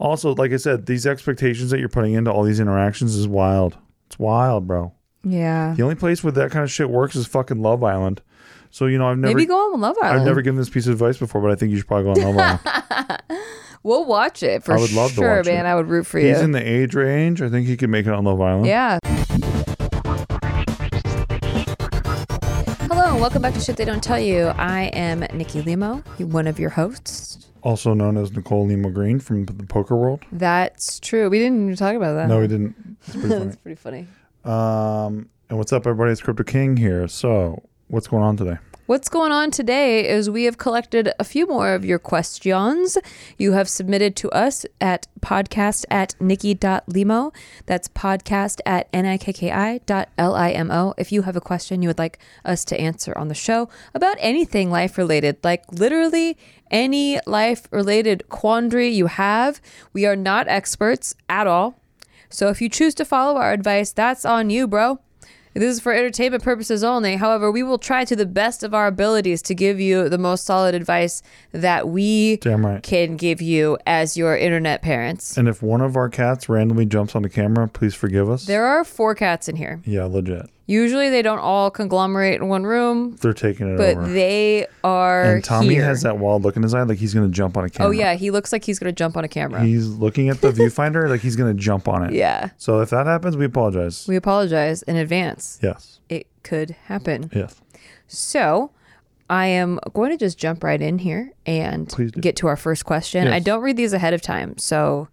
Also, like I said, these expectations that you're putting into all these interactions is wild. It's wild, bro. Yeah. The only place where that kind of shit works is fucking Love Island. So you know, I've never, Maybe go on Love Island. I've never given this piece of advice before, but I think you should probably go on Love Island. We'll watch it for I would love to sure, watch man. it. I would root for you. He's in the age range. I think he could make it on Love Island. Yeah. Hello, and welcome back to Shit They Don't Tell You. I am Nikki Limo, one of your hosts. Also known as Nicole Limo Greene from the poker world. That's true. We didn't even talk about that. No, we didn't. It's pretty funny. That's pretty funny. Um, and what's up, everybody? It's Crypto King here. So, what's going on today? What's going on today is we have collected a few more of your questions you have submitted to us at podcast at nikki.limo. That's podcast at nikki.limo. If you have a question you would like us to answer on the show about anything life related, like literally any life related quandary you have, we are not experts at all. So if you choose to follow our advice, that's on you, bro. This is for entertainment purposes only. However, we will try to the best of our abilities to give you the most solid advice that we Damn right. can give you as your internet parents. And if one of our cats randomly jumps on the camera, please forgive us. There are four cats in here. yeah, legit. Usually they don't all conglomerate in one room, They're taking it but over. they are and Tommy here. has that wild look in his eye, like he's gonna jump on a camera. Oh yeah, he looks like he's going to jump on a camera. He's looking at the viewfinder like he's gonna jump on it. yeah. So if that happens, we apologize. We apologize in advance. yes. It could happen. Yes. So, I am going to just jump right in here and get to our first question. I don't read these ahead of time, so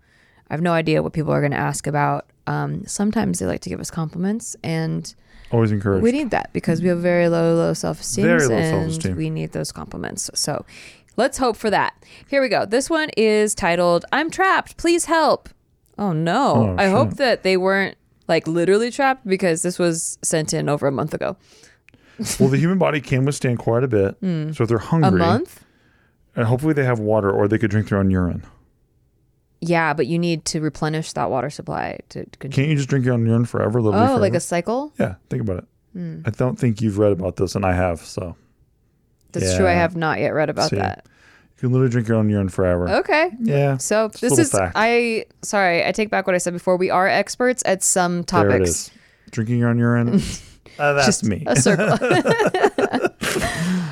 I have no idea what people are going to ask about. Um, sometimes they like to give us compliments, and Always encouraged. we need that because we have very low, low self esteem. Very low and self-esteem. We need those compliments. So, let's hope for that. Here we go. This one is titled "I'm trapped. Please help." Oh no! Oh, I hope that they weren't like literally trapped because this was sent in over a month ago. well, the human body can withstand quite a bit. So if they're Hmm. A hungry, month? and hopefully they have water or they could drink their own urine. Yeah, but you need to replenish that water supply to continue. Can't you just drink your own urine forever? Oh, like a cycle? yeah. Think about it. Hmm. I don't think you've read about this, and I have. So That's true. I have not yet read about See. that. you can literally drink your own urine forever. Okay. Yeah. So this is fact. I sorry, I take back what I said before. We are experts at some topics. There it is. Drinking your own urine. uh, that's Just me. A circle.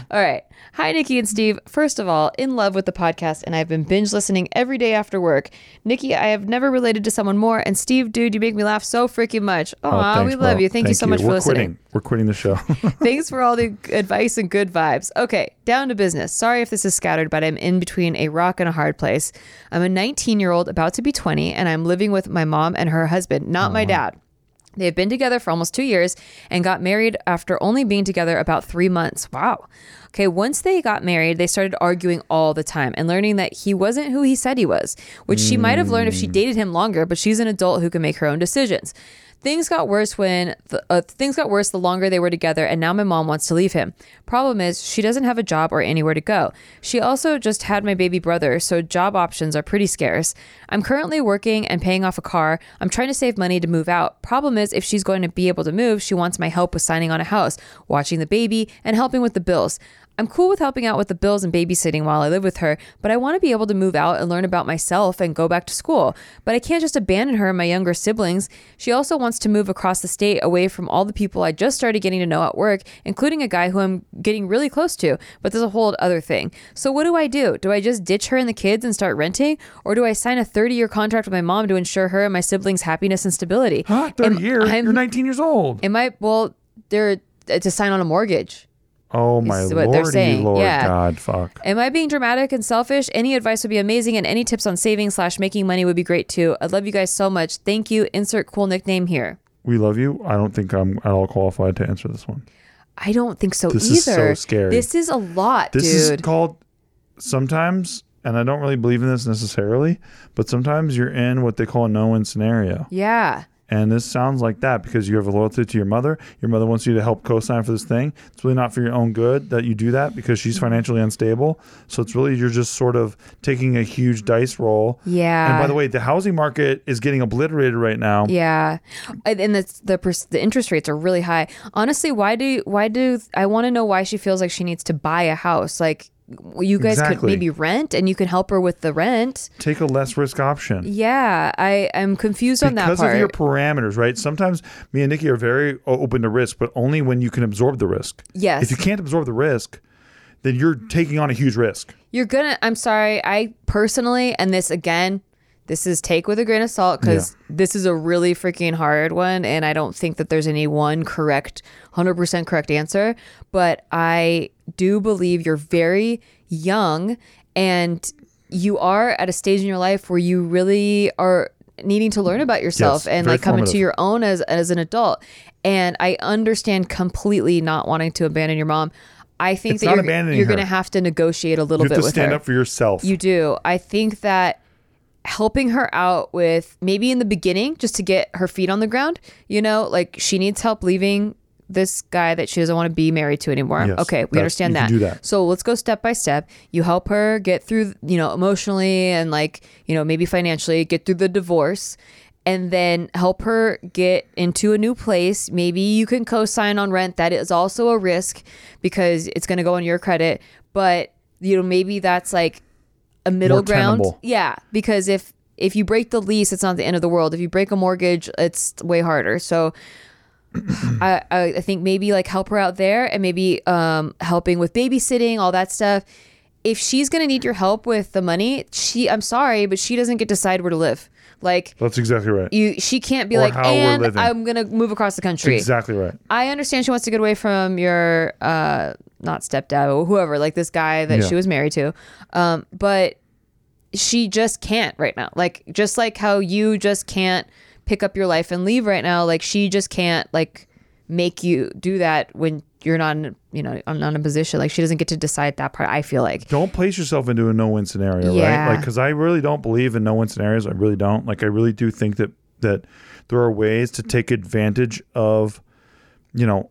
All right. Hi, Nikki and Steve. First of all, in love with the podcast, and I've been binge listening every day after work. Nikki, I have never related to someone more, and Steve, dude, you make me laugh so freaking much. Oh, Aw, Oh, thanks, we love bro. you. Thank, you so much We're for listening. quitting. We're quitting the show. Thanks for all the advice and good vibes. Okay, down to business. Sorry if this is scattered, but I'm in between a rock and a hard place. I'm a 19 year old about to be 20, and I'm living with my mom and her husband, not my dad. They've been together for almost two years and got married after only being together about three months. Wow. Okay, once they got married, they started arguing all the time and learning that he wasn't who he said he was, which she might have learned if she hmm. dated him longer, but she's an adult who can make her own decisions. Things got worse when the, uh, things got worse the longer they were together, and now my mom wants to leave him. Problem is, she doesn't have a job or anywhere to go. She also just had my baby brother, so job options are pretty scarce. I'm currently working and paying off a car. I'm trying to save money to move out. Problem is, if she's going to be able to move, she wants my help with signing on a house, watching the baby, and helping with the bills. I'm cool with helping out with the bills and babysitting while I live with her, but I want to be able to move out and learn about myself and go back to school. But I can't just abandon her and my younger siblings. She also wants to move across the state away from all the people I just started getting to know at work, including a guy who I'm getting really close to. But there's a whole other thing. So what do I do? Do I just ditch her and the kids and start renting? Or do I sign a 30 year contract with my mom to ensure her and my siblings' happiness and stability? Huh? 30 years? You're 19 years old. Am I, well, they're uh, to sign on a mortgage. Oh, my is what they're lordy saying. lord. Yeah. God, fuck. Am I being dramatic and selfish? Any advice would be amazing, and any tips on saving slash making money would be great too. I love you guys so much. Thank you. Insert cool nickname here. We love you. I don't think I'm at all qualified to answer this one. I don't think so This either. is so scary. This is a lot, This dude. is called sometimes, and I don't really believe in this necessarily, but sometimes you're in what they call a no win scenario. yeah. And this sounds like that because you have a loyalty to your mother. Your mother wants you to help co sign for this thing. It's really not for your own good that you do that because she's Mm-hmm. financially unstable. So it's really, you're just sort of taking a huge dice roll. Yeah. And by the way, the housing market is getting obliterated right now. Yeah, and and the the the interest rates are really high. Honestly, why do why do I want to know why she feels like she needs to buy a house? Like you guys could maybe rent and you can help her with the rent. Take a less risk option. Yeah, I am confused on that because of your parameters, right? Sometimes me and Nikki are very open to risk, but only when you can absorb the risk. Yes. If you can't absorb the risk, then you're taking on a huge risk. You're gonna. I'm sorry. I personally, and this again, this is take with a grain of salt because this is a really freaking hard one, and I don't think that there's any one correct, hundred percent correct answer. But I do believe you're very young, and you are at a stage in your life where you really are needing to learn about yourself Yes, and like come into your own as as an adult. And I understand completely not wanting to abandon your mom. I think It's that you're, you're going to have to negotiate a little You have bit to with stand her. up for yourself. You do. I think that helping her out with maybe in the beginning just to get her feet on the ground, you know, like she needs help leaving this guy that she doesn't want to be married to anymore. Yes, okay, we understand that. that. So let's go step by step. You help her get through, you know, emotionally and like, you know, maybe financially, get through the divorce and then help her get into a new place. Maybe you can co-sign on rent. That is also a risk because it's going to go on your credit, but you know, maybe that's like a middle More ground. tenable. Yeah, because if if you break the lease, it's not the end of the world. If you break a mortgage, it's way harder. So I, I think maybe like help her out there and maybe um helping with babysitting, all that stuff. If she's gonna need your help with the money, she I'm sorry, but she doesn't get to decide where to live. Like That's exactly right. you she can't be Or like, and. I'm gonna move across the country. Exactly right. I understand she wants to get away from your uh not stepdad or whoever, like this guy that Yeah. she was married to. Um, but she just can't right now. Like just like how you just can't pick up your life and leave right now, like she just can't like make you do that when you're not in, you know, not in a position. Like she doesn't get to decide that part, I feel like. Don't place yourself into a no-win scenario, Yeah. right? Like, because I really don't believe in no-win scenarios. I really don't. Like, I really do think that that there are ways to take advantage of, you know,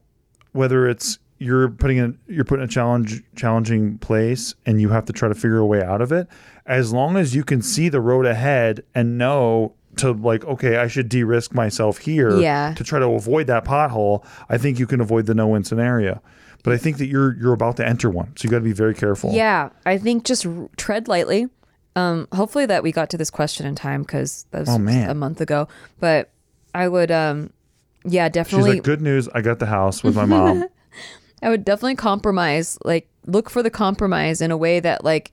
whether it's you're putting in you're putting in a challenge challenging place and you have to try to figure a way out of it. As long as you can see the road ahead and know to like, okay, I should de-risk myself here Yeah. to try to avoid that pothole. I think you can avoid the no-win scenario. But I think that you're you're about to enter one, so you got to be very careful. Yeah, I think just r- tread lightly. Um, hopefully that we got to this question in time because that was Oh, man. a month ago. But I would, um, yeah, She's definitely. like, "Good news, I got the house with my mom." I would definitely compromise. Like, look for the compromise in a way that like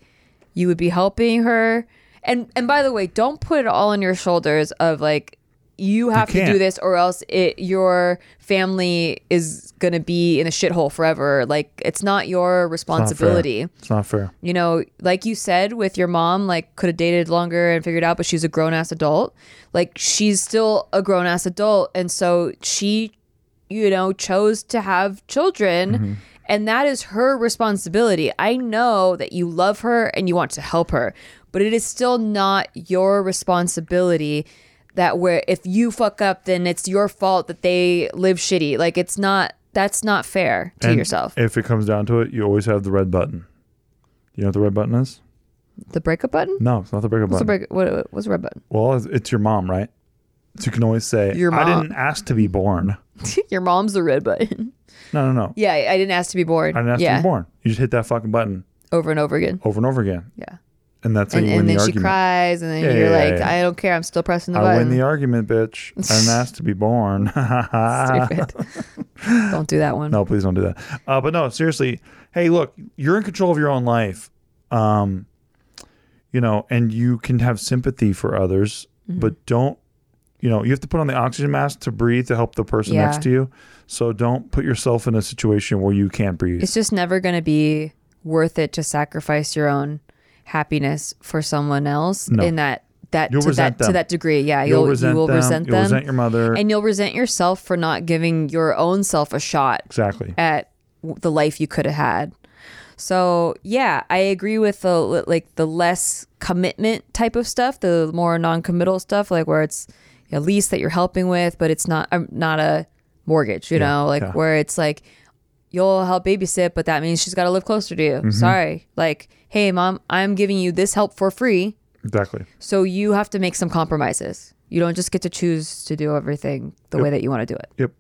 you would be helping her. And and by the way, don't put it all on your shoulders of like you have to do this or else it your family is gonna be in a shithole forever. Like it's not your Not fair. responsibility. It's not fair. you know, like you said with your mom, like could have dated longer and figured out, but she's a grown ass adult. Like she's still a grown ass adult. And so she, you know, chose to have children. Mm-hmm. And that is her responsibility. I know that you love her and you want to help her, but it is still not your responsibility that where if you fuck up, then it's your fault that they live shitty. Like it's not, that's not fair to And yourself. If it comes down to it, you always have the red button. You know what the red button is? the breakup button? No, it's not the breakup What's the button. break? What, what's the red button? well, it's, your mom, right? So you can always say, Your "I mom. didn't ask to be born." Your mom's the red button. No, no, no. Yeah, I didn't ask to be born. I didn't ask yeah, to be born. You just hit that fucking button over and over again. over and over again, Yeah, and that's and, and the then she argument. cries, and then Yeah, you're yeah, like, yeah. I don't care. I'm still pressing the I button. win the argument, bitch. I didn't ask to be born. Stupid. don't do that one. No, please don't do that. Uh, but no, seriously. Hey, look, you're in control of your own life. Um, you know, and you can have sympathy for others, Mm-hmm. but don't. You know, you have to put on the oxygen mask to breathe to help the person next to you. So don't put yourself in a situation where you can't breathe. It's just never going to be worth it to sacrifice your own happiness for someone else No. in that that You'll to that to that degree. Yeah, You'll you'll, resent you will them. resent You'll resent your mother. and you'll resent yourself for not giving your own self a shot exactly. at the life you could have had. So yeah, I agree with the like the less commitment type of stuff, the more non-committal stuff, like where it's a lease that you're helping with, but it's not um, not a mortgage, you Yeah, know, like yeah. where it's like you'll help babysit, but that means she's got to live closer to you. Mm-hmm. Sorry, like hey mom, I'm giving you this help for free, Exactly. so you have to make some compromises. You don't just get to choose to do everything the Yep. way that you want to do it. Yep.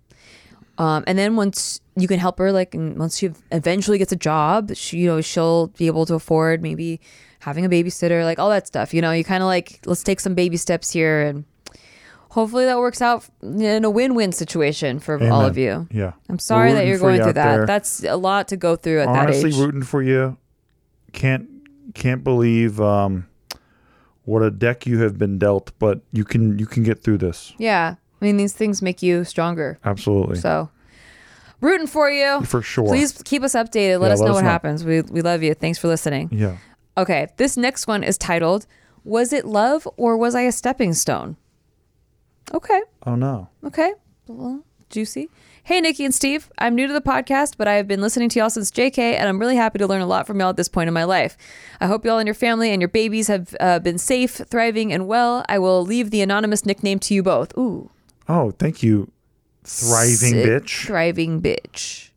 Um, and then once you can help her, like, and once she eventually gets a job, she, you know, she'll be able to afford maybe having a babysitter, like all that stuff. You know, you kind of like, let's take some baby steps here and hopefully that works out in a win-win situation for all of you. Yeah. I'm sorry that you're going you through that. there. That's a lot to go through at Honestly, that age. Honestly, rooting for you. Can't can't believe um, what a deck you have been dealt, but you can you can get through this. yeah. I mean, these things make you stronger. Absolutely, So, rooting for you. for sure. Please keep us updated. Let Yeah, us let know us what know. happens. We, we love you. Thanks for listening. Yeah. Okay, this next one is titled Was It Love or Was I a Stepping Stone? Okay, Oh no. okay. Well, juicy. Hey, Nikki and Steve. I'm new to the podcast, but I have been listening to y'all since JK, and I'm really happy to learn a lot from y'all at this point in my life. I hope y'all and your family and your babies have uh, been safe, thriving, and well. I will leave the anonymous nickname to you both. Ooh. Oh, thank you, thriving Sick bitch. Thriving bitch.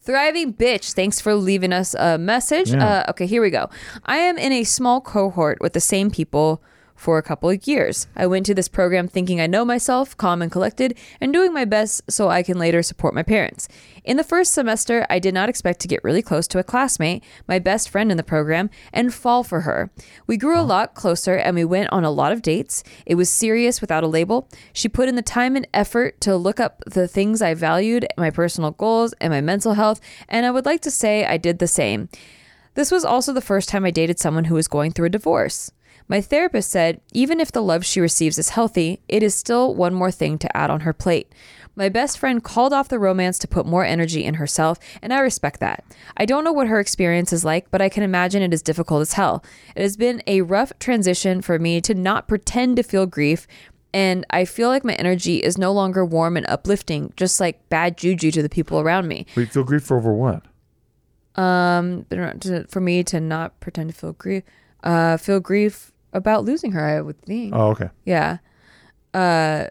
Thriving bitch. Thanks for leaving us a message. Yeah. Uh, okay, here we go. I am in a small cohort with the same people for a couple of years. I went to this program thinking I know myself, calm and collected, and doing my best so I can later support my parents. In the first semester, I did not expect to get really close to a classmate, my best friend in the program, and fall for her. We grew a lot closer and we went on a lot of dates. It was serious without a label. She put in the time and effort to look up the things I valued, my personal goals, and my mental health, and I would like to say I did the same. This was also the first time I dated someone who was going through a divorce. My therapist said, even if the love she receives is healthy, it is still one more thing to add on her plate. My best friend called off the romance to put more energy in herself, and I respect that. I don't know what her experience is like, but I can imagine it is difficult as hell. It has been a rough transition for me to not pretend to feel grief, and I feel like my energy is no longer warm and uplifting, just like bad juju to the people around me. We feel grief for over what? Um, for me to not pretend to feel grief, uh, feel grief about losing her, I would think. Oh, okay. Yeah. Uh,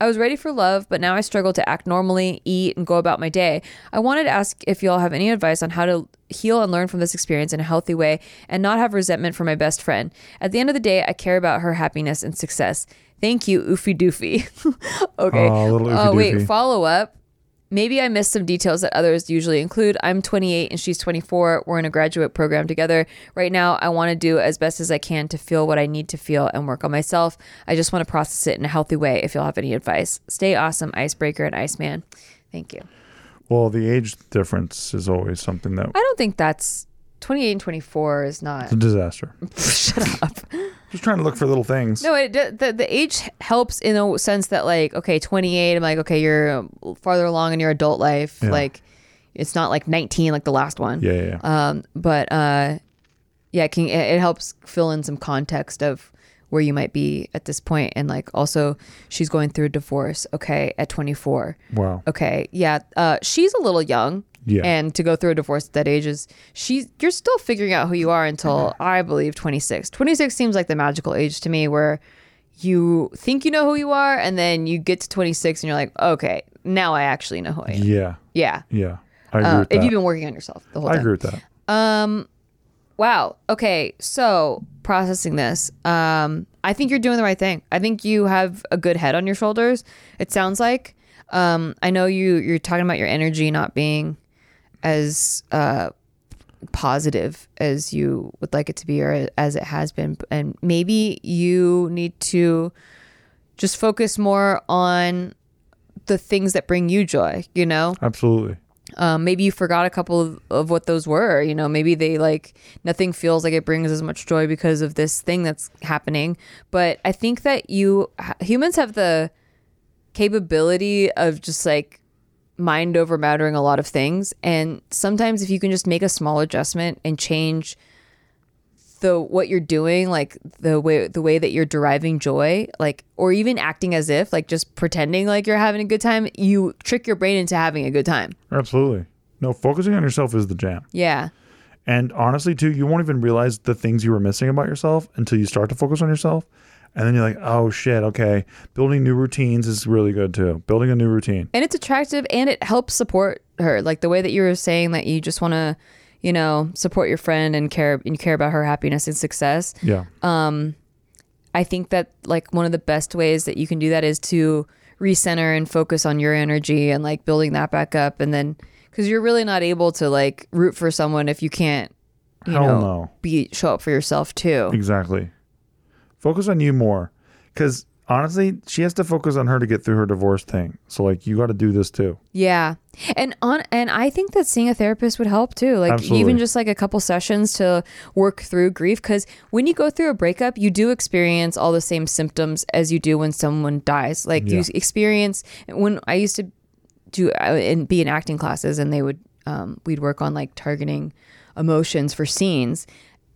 I was ready for love, but now I struggle to act normally, eat, and go about my day. I wanted to ask if y'all have any advice on how to heal and learn from this experience in a healthy way and not have resentment for my best friend. At the end of the day, I care about her happiness and success. Thank you, Oofy Doofy. okay. Oh, Oofy wait, follow up. Maybe I missed some details that others usually include. I'm 28 and she's 24. We're in a graduate program together. Right now, I want to do as best as I can to feel what I need to feel and work on myself. I just want to process it in a healthy way if y'all have any advice. Stay awesome, Icebreaker and Iceman. Thank you. Well, the age difference is always something that I don't think that's 28 and 24 is not. it's a disaster. Shut up. Just trying to look for little things. No, it, the the age helps in a sense that like okay, 28. I'm like okay, you're farther along in your adult life. Yeah. Like it's not like 19 like the last one. Yeah, yeah. yeah. Um, but uh, yeah, it, can, it it helps fill in some context of where you might be at this point, and like also she's going through a divorce. Okay, at 24. wow. Okay, yeah, uh, she's a little young. Yeah. And to go through a divorce at that age is she's you're still figuring out who you are until I believe 26. 26 seems like the magical age to me where you think you know who you are and then you get to 26 and you're like, okay, now I actually know who I am. Yeah. Yeah. Yeah. I agree Uh, if you've been working on yourself the whole time. I agree with that. Um Wow. Okay. So processing this, um, I think you're doing the right thing. I think you have a good head on your shoulders. It sounds like. Um, I know you. You're talking about your energy not being as uh, positive as you would like it to be, or as it has been, and maybe you need to just focus more on the things that bring you joy. You know Absolutely. um, maybe you forgot a couple of, of what those were you know maybe they like nothing feels like it brings as much joy because of this thing that's happening but i think that you humans have the capability of just like mind over mattering a lot of things and sometimes if you can just make a small adjustment and change the what you're doing like the way the way that you're deriving joy like or even acting as if like just pretending like you're having a good time you trick your brain into having a good time Absolutely. No, focusing on yourself is the jam. yeah And honestly, too, you won't even realize the things you were missing about yourself until you start to focus on yourself. And then you're like, oh shit, okay. Building new routines is really good too. Building a new routine. and it's attractive and it helps support her like the way that you were saying that you just want to you know support your friend and care and you care about her happiness and success Yeah. Um, i think that like one of the best ways that you can do that is to recenter and focus on your energy and like building that back up and then because you're really not able to like root for someone if you can't you Hell know no. be show up for yourself too Exactly. Focus on you more. Because honestly, she has to focus on her to get through her divorce thing. So, like, you got to do this too. yeah and on and i think that seeing a therapist would help too like Absolutely. even just like a couple sessions to work through grief because when you go through a breakup you do experience all the same symptoms as you do when someone dies like you experience when i used to do uh, and be in acting classes and they would um, we'd work on like targeting emotions for scenes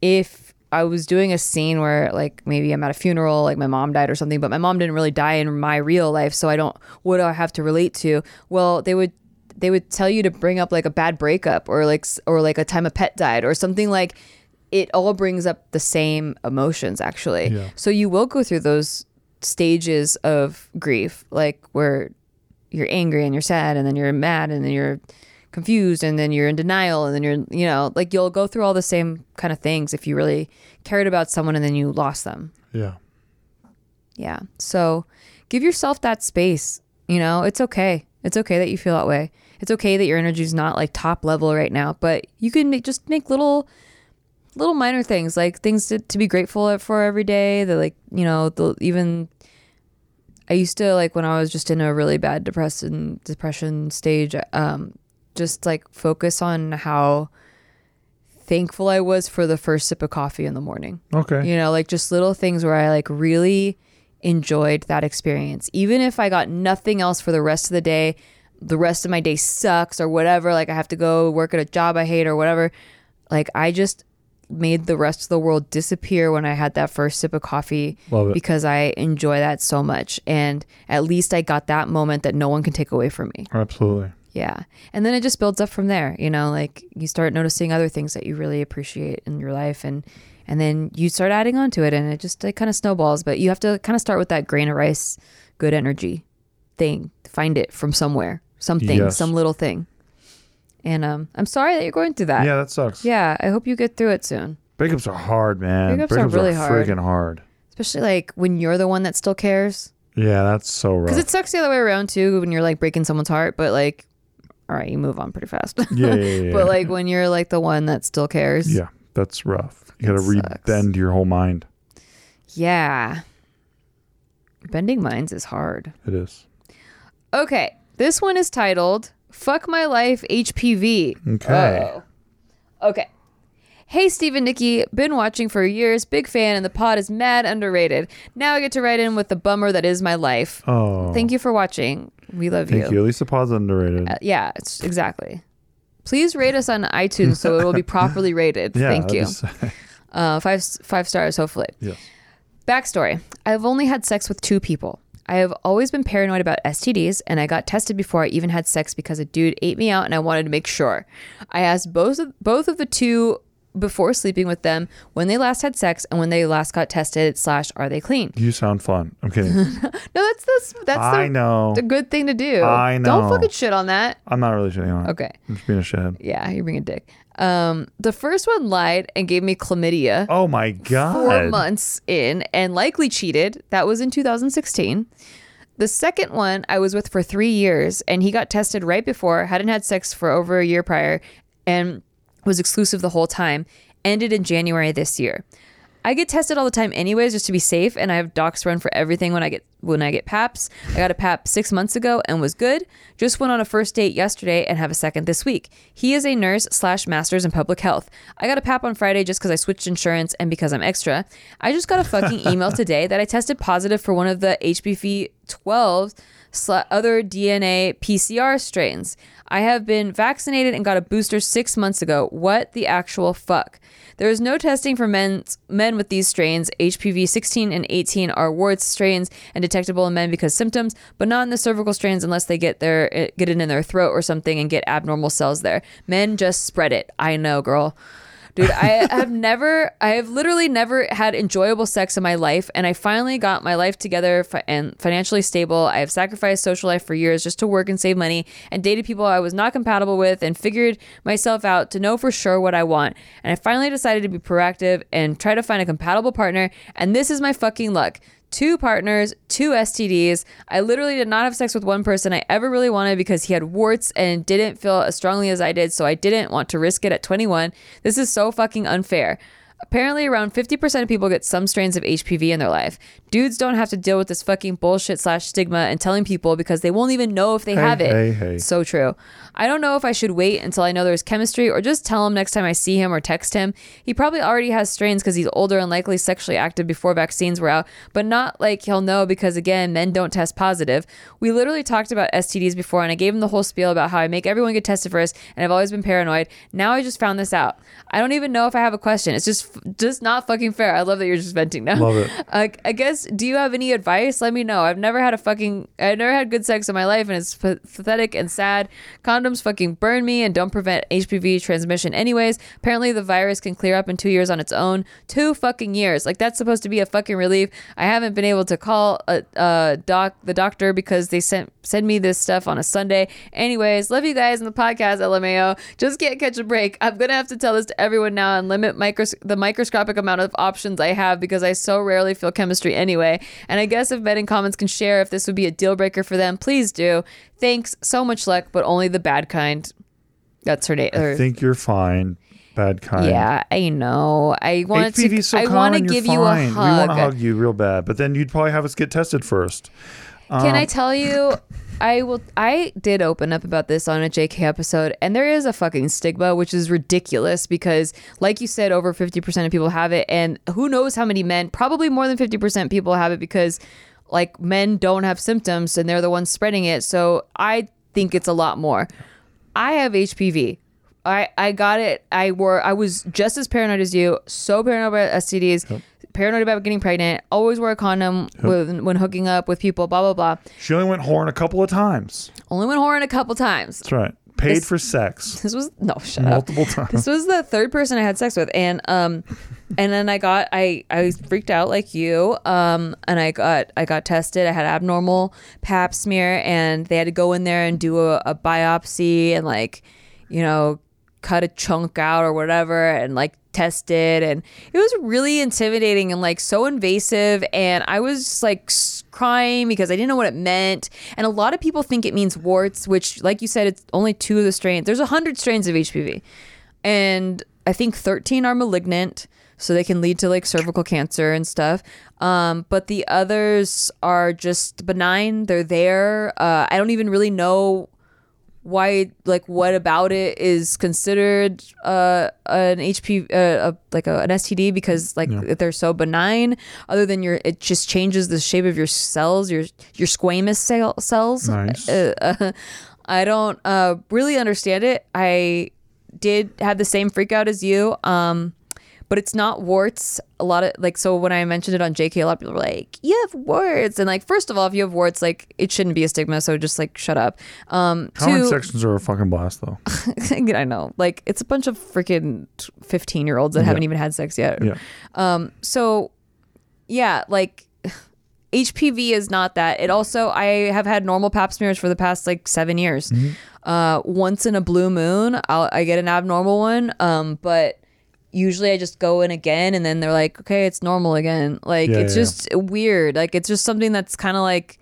if i was doing a scene where like maybe i'm at a funeral like my mom died or something but my mom didn't really die in my real life so i don't what do i have to relate to well they would they would tell you to bring up like a bad breakup or like or like a time a pet died or something like it all brings up the same emotions actually Yeah. so you will go through those stages of grief like where you're angry and you're sad and then you're mad and then you're confused and then you're in denial and then you're you know like you'll go through all the same kind of things if you really cared about someone and then you lost them. Yeah. yeah. So give yourself that space you know? It's okay. It's okay that you feel that way. It's okay that your energy is not like top level right now but you can make, just make little little minor things like things to, to be grateful for every day that like you know the even i used to like when i was just in a really bad depression depression stage um just like focus on how thankful i was for the first sip of coffee in the morning Okay. you know like just little things where i like really enjoyed that experience even if i got nothing else for the rest of the day the rest of my day sucks or whatever like i have to go work at a job i hate or whatever like i just made the rest of the world disappear when i had that first sip of coffee Love it. because i enjoy that so much and at least i got that moment that no one can take away from me Absolutely. Yeah. And then it just builds up from there, you know, like you start noticing other things that you really appreciate in your life and and then you start adding on to it and it just it kind of snowballs, but you have to kind of start with that grain of rice good energy thing. Find it from somewhere. Something, Yes. some little thing. And um I'm sorry that you're going through that. Yeah, that sucks. Yeah, I hope you get through it soon. Breakups are hard, man. Breakups are really hard. freaking hard. Especially like when you're the one that still cares. Yeah, that's so rough. Cuz it sucks the other way around too when you're like breaking someone's heart, but like all right, you move on pretty fast. yeah, yeah, yeah. But like when you're like the one that still cares. yeah, that's rough. You got to sucks. rebend your whole mind. Yeah. Bending minds is hard. It is. Okay. This one is titled Fuck My Life HPV. Okay. Oh. Okay. Hey, Steve and Nikki, been watching for years, big fan, and the pod is mad underrated. Now I get to write in with the bummer that is my life. Oh, Thank you for watching. We love you. Thank you. At least the pod's underrated. Uh, yeah, it's exactly. Please rate us on iTunes so it will be properly rated. yeah, Thank you. Just, Uh, five five stars, hopefully. yes. Backstory I've only had sex with two people. I have always been paranoid about STDs, and I got tested before I even had sex because a dude ate me out and I wanted to make sure. I asked both of, both of the two before sleeping with them when they last had sex and when they last got tested, slash, are they clean? You sound fun. I'm kidding. No, that's the, that's I the, know. the good thing to do. I know Don't fucking shit on that. I'm not really shitting on it. Okay. I'm just being a shithead. Yeah, you're being a dick. Um, the first one lied and gave me chlamydia. Oh my god. four months in and likely cheated. That was in 2016. The second one I was with for three years, and he got tested right before, hadn't had sex for over a year prior, and was exclusive the whole time. Ended in January this year. I get tested all the time anyways, just to be safe, and I have docs run for everything when I get when I get PAPs. I got a PAP six months ago and was good. Just went on a first date yesterday and have a second this week. He is a nurse slash masters in public health. I got a PAP on Friday just because I switched insurance and because I'm extra. I just got a fucking email today that I tested positive for one of the HPV 12 sla- other DNA PCR strains. I have been vaccinated and got a booster six months ago. What the actual fuck? There is no testing for men men with these strains. HPV 16 and 18 are warts strains and detectable in men because symptoms, but not in the cervical strains unless they get their eh, get it in their throat or something and get abnormal cells there. Men just spread it. I know, girl. Dude, I have never, I have literally never had enjoyable sex in my life. And I finally got my life together fi- and financially stable. I have sacrificed social life for years just to work and save money and dated people I was not compatible with and figured myself out to know for sure what I want. And I finally decided to be proactive and try to find a compatible partner. And this is my fucking luck. Two partners, two STDs. I literally did not have sex with one person I ever really wanted because he had warts and didn't feel as strongly as I did, so I didn't want to risk it at 21. This is so fucking unfair. Apparently, around 50% of people get some strains of HPV in their life. Dudes don't have to deal with this fucking bullshit slash stigma and telling people because they won't even know if they Hey, have it. hey, hey. So true. I don't know if I should wait until I know there's chemistry or just tell him next time I see him or text him. He probably already has strains because he's older and likely sexually active before vaccines were out, but not like he'll know because, again, men don't test positive. We literally talked about STDs before and I gave him the whole spiel about how I make everyone get tested first and I've always been paranoid. Now I just found this out. I don't even know if I have a question. It's just just not fucking fair. I love that you're just venting now. Love it. I, I guess. Do you have any advice? Let me know. I've never had a fucking. I've never had good sex in my life, and it's pa- pathetic and sad. Condoms fucking burn me and don't prevent HPV transmission. Anyways, apparently the virus can clear up in two years on its own. Two fucking years. Like that's supposed to be a fucking relief. I haven't been able to call a, a doc the doctor because they sent send me this stuff on a Sunday. Anyways, love you guys in the podcast. LMAO. Just can't catch a break. I'm gonna have to tell this to everyone now and limit micros- the microscopic amount of options I have because I so rarely feel chemistry anyway. And I guess if men in comments can share if this would be a deal breaker for them, please do. Thanks. So much luck, but only the bad kind. That's her name. I think you're fine. Bad kind. Yeah, I know. I want to. so I want to give you a fine. We want to hug. hug you real bad, but then you'd probably have us get tested first. Can I um, tell you? I will. I did open up about this on a JK episode, and there is a fucking stigma, which is ridiculous because, like you said, over fifty percent of people have it, and who knows how many men? Probably more than fifty percent people have it because, like, men don't have symptoms and they're the ones spreading it. So I think it's a lot more. I have HPV. I, I got it. I were I was just as paranoid as you. So paranoid about STDs. Paranoid about getting pregnant. Always wear a condom when, when hooking up with people. Blah blah blah. She only went horn a couple of times. Only went horn a couple times. That's right. Paid This- for sex This was no shut up. multiple times. This was the third person I had sex with, and um, and then I got I I was freaked out like you, um, and I got I got tested. I had abnormal Pap smear, and they had to go in there and do a, a biopsy and like, you know, cut a chunk out or whatever, and like test it, and it was really intimidating and like so invasive, and I was just, like crying because I didn't know what it meant, and a lot of people think it means warts, which, like you said, it's only two of the strains. There's a hundred strains of HPV and I think 13 are malignant, so they can lead to like cervical cancer and stuff. Um, but the others are just benign. They're there. Uh, I don't even really know why, like, what about it is considered uh, an HP, uh, a, like a, an STD because like they're so benign. Other than your, it just changes the shape of your cells, your your squamous cell, cells. Nice. Uh, uh, I don't uh, really understand it. I did have the same freak out as you. Um, but it's not warts. A lot of like so when I mentioned it on JK, a lot of people were like, "You have warts," and like first of all, if you have warts, like it shouldn't be a stigma. So just like shut up. Um, Comment two, sections are a fucking blast, though. I know, like it's a bunch of freaking fifteen year olds that haven't even had sex yet. Yeah. Um, so yeah, like HPV is not that. It also I have had normal pap smears for the past like seven years. Mm-hmm. Uh, once in a blue moon, I'll, I get an abnormal one. Um, but usually I just go in again, and then they're like, okay, it's normal again. Like Yeah, it's yeah, just weird. Like it's just something that's kind of like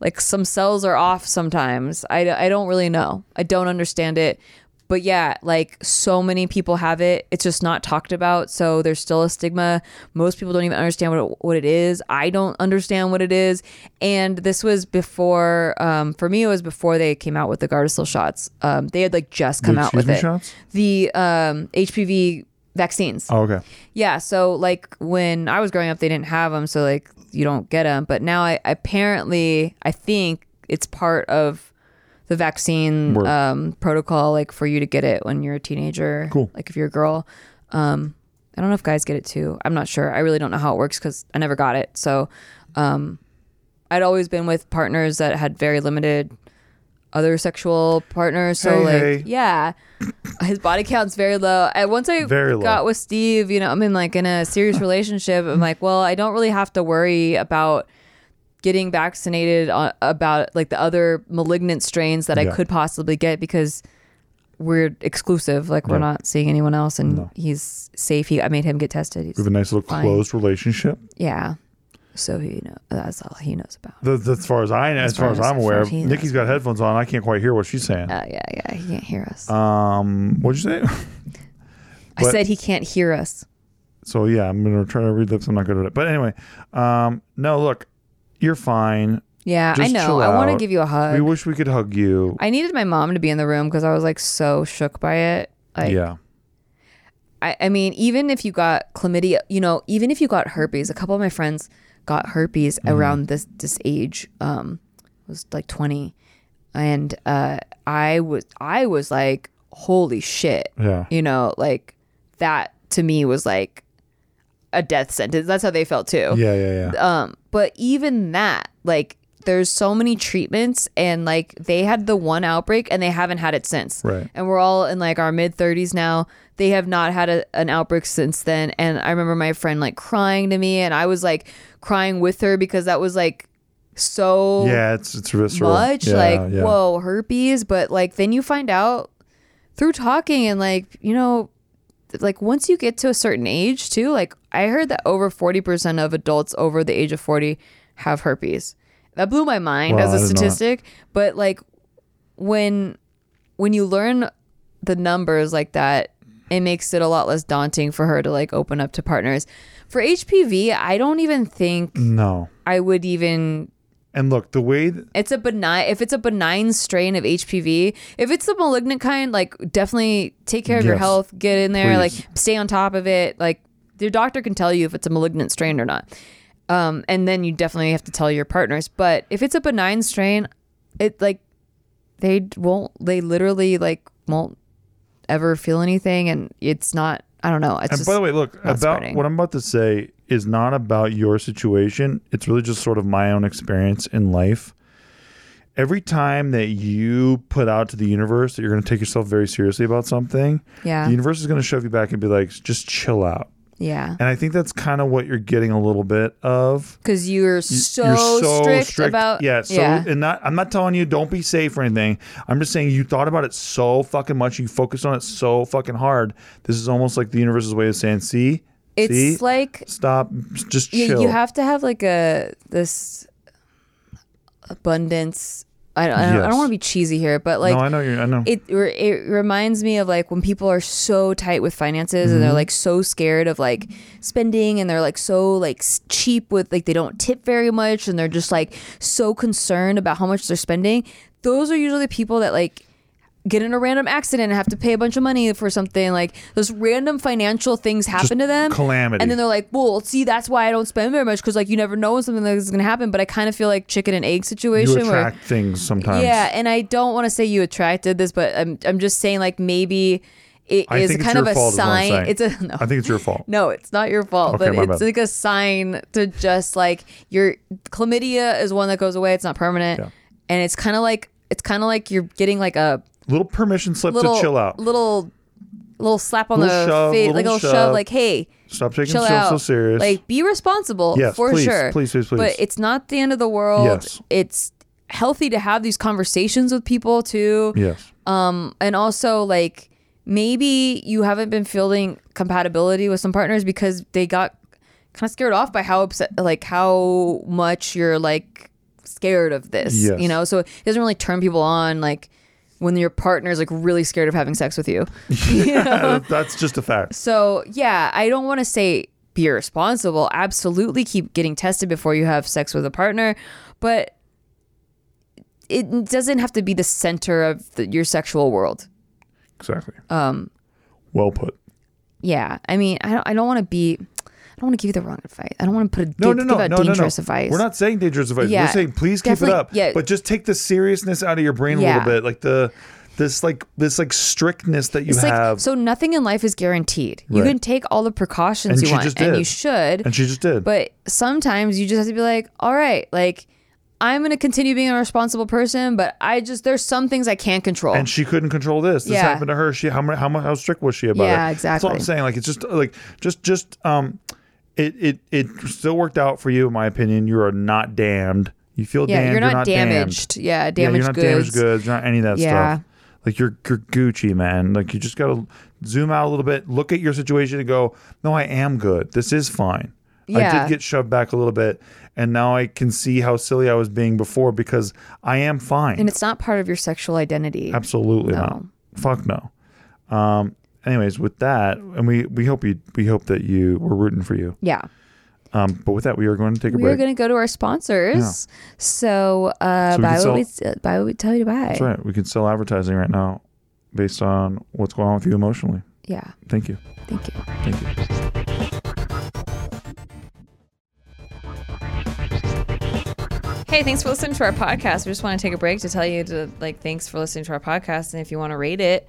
like some cells are off sometimes. I, I don't really know. I don't understand it. But yeah, like so many people have it. It's just not talked about. So there's still a stigma. Most people don't even understand what it, what it is. I don't understand what it is. And this was before, um, for me, it was before they came out with the Gardasil shots. Um, they had like just come The out with it. shots? The um, HPV vaccines. Oh, okay. Yeah, so like when I was growing up, they didn't have them, so like you don't get them. But now, I apparently, I think it's part of the vaccine um, protocol, like for you to get it when you're a teenager. Cool. Like if you're a girl, um, I don't know if guys get it too. I'm not sure. I really don't know how it works because I never got it. So, um, I'd always been with partners that had very limited other sexual partners. So Hey, like, hey. yeah, his body count's very low. And once I Very low. got with Steve, you know, I'm in like in a serious relationship. I'm like, well, I don't really have to worry about getting vaccinated on, about like the other malignant strains that I could possibly get because we're exclusive. Like we're Yeah. not seeing anyone else, and No. he's safe. He, I made him get tested. He's, We have a nice little Fine. closed relationship. yeah, So he know that's all he knows about. The, the- as far as I as, far as, far as- I'm aware, as Nikki's got headphones on. I can't quite hear what she's saying. Uh, yeah, yeah, he can't hear us. Um, what'd you say? I but- said he can't hear us. so yeah, I'm gonna try to read lips. I'm not good at it. But anyway, um, no, look, you're fine. Yeah, I know. I want to give you a hug. We wish we could hug you. I needed my mom to be in the room because I was like so shook by it. Like, yeah, I, I mean, even if you got chlamydia, you know, even if you got herpes, a couple of my friends got herpes Mm-hmm. around this this age. Um, was like twenty, and uh, I was I was like, holy shit, yeah, you know, like that to me was like a death sentence. That's how they felt too. yeah, yeah, yeah. Um, but even that, like, there's so many treatments, and like they had the one outbreak, and they haven't had it since. Right. And we're all in like our mid 30s now. They have not had a, an outbreak since then. And I remember my friend like crying to me, and I was like crying with her because that was like so yeah, it's it's visceral. much. Yeah, like, yeah. whoa, herpes. But like, then you find out through talking and like, you know, like once you get to a certain age too, like I heard that over 40% of adults over the age of 40 have herpes. That blew my mind Wow, as a statistic. But like when when you learn the numbers like that, it makes it a lot less daunting for her to like open up to partners. For HPV, I don't even think No, I would even and look, the way th- it's a benign if it's a benign strain of HPV. If it's the malignant kind, like definitely take care of your health, get in there, Please. like stay on top of it. Like your doctor can tell you if it's a malignant strain or not. Um, and then you definitely have to tell your partners. But if it's a benign strain, it like they won't they literally like won't ever feel anything and it's not I don't know. It's And just by the way, look, about spreading. what I'm about to say is not about your situation. It's really just sort of my own experience in life. Every time that you put out to the universe that you're going to take yourself very seriously about something, yeah. the universe is going to shove you back and be like, just chill out. Yeah. And I think that's kind of what you're getting a little bit of. Cuz you're so, strict, about yeah. So, yeah. and not, I'm not telling you don't be safe or anything. I'm just saying you thought about it so fucking much. You focused on it so fucking hard. This is almost like the universe's way of saying, see, It's see, like stop, just you, chill. you have to have like a this abundance. I don't, I don't, I don't want to be cheesy here, but like no, I know you're. I know. it it reminds me of like when people are so tight with finances and they're Mm-hmm. like so scared of like spending and they're like so like cheap with like they don't tip very much and they're just like so concerned about how much they're spending. Those are usually the people that like get in a random accident and have to pay a bunch of money for something like those random financial things happen to them calamity. and then they're like well see that's why i don't spend very much because like you never know when something like this is going to happen but i kind of feel like chicken and egg situation you where attract things sometimes. yeah, and I don't want to say you attracted this, but I'm I'm just saying like maybe it I is kind of a fault is what I'm sign. It's a no. I think it's your fault. no, it's not your fault, Okay, but it's bad. like a sign to just like your chlamydia is one that goes away. It's not permanent, Yeah. and it's kind of like it's kind of like you're getting like a Little permission slip little to chill out. little little slap on Little the shove, face, like a little little shove. shove. like hey, Stop taking chill yourself out. so serious. Like be responsible Yes, for please, sure. please, please, please. But it's not the end of the world. Yes. It's healthy to have these conversations with people too. yes. Um, and also like maybe you haven't been feeling compatibility with some partners because they got kind of scared off by how upset, like how much you're like scared of this. Yes. You know, so it doesn't really turn people on like when your partner is like really scared of having sex with you. That's just a fact. So yeah, I don't want to say be irresponsible. Absolutely, keep getting tested before you have sex with a partner, but it doesn't have to be the center of the, your sexual world. Exactly. Um. Well put. Yeah, I mean, I don't, I don't want to be, I don't want to give you the wrong advice. I don't want to put a No, give, no, no, give no, no, no. dangerous advice. We're not saying dangerous advice. Yeah, We're saying please keep it up. yeah. But just take the seriousness out of your brain a little bit, like the this like this like strictness that you It's like have. so nothing in life is guaranteed. You can take all the precautions And you want, and you should. and she just did. But sometimes you just have to be like, all right, like I'm gonna continue being a responsible person, but I just there's some things I can't control. and she couldn't control this. This Yeah. happened to her. She how how how strict was she about it? Yeah, exactly. That's all I'm saying. Like it's just like just just um, it it it still worked out for you, in my opinion. You are not damned. You feel yeah, damned. you're not, damned. damaged. Yeah, Yeah, damaged you're not goods. damaged goods. You're not any of that Yeah. stuff. Like you're you're Gucci, man. Like you just gotta zoom out a little bit, look at your situation, and go, "No, I am good. This is fine. Yeah. I did get shoved back a little bit, and now I can see how silly I was being before because I am fine. And it's not part of your sexual identity. Absolutely not. Fuck no. Um. Anyways, with that, and we we hope you we hope that you we're rooting for you. Yeah. Um. But with that, we are going to take a break. We're going to go to our sponsors. So, uh, So we buy, can what we, uh, buy what we tell you to buy. That's right. We can sell advertising right now, based on what's going on with you emotionally. Yeah. Thank you. Thank you. Thank you. Hey, thanks for listening to our podcast. We just want to take a break to tell you to like thanks for listening to our podcast, and if you want to rate it,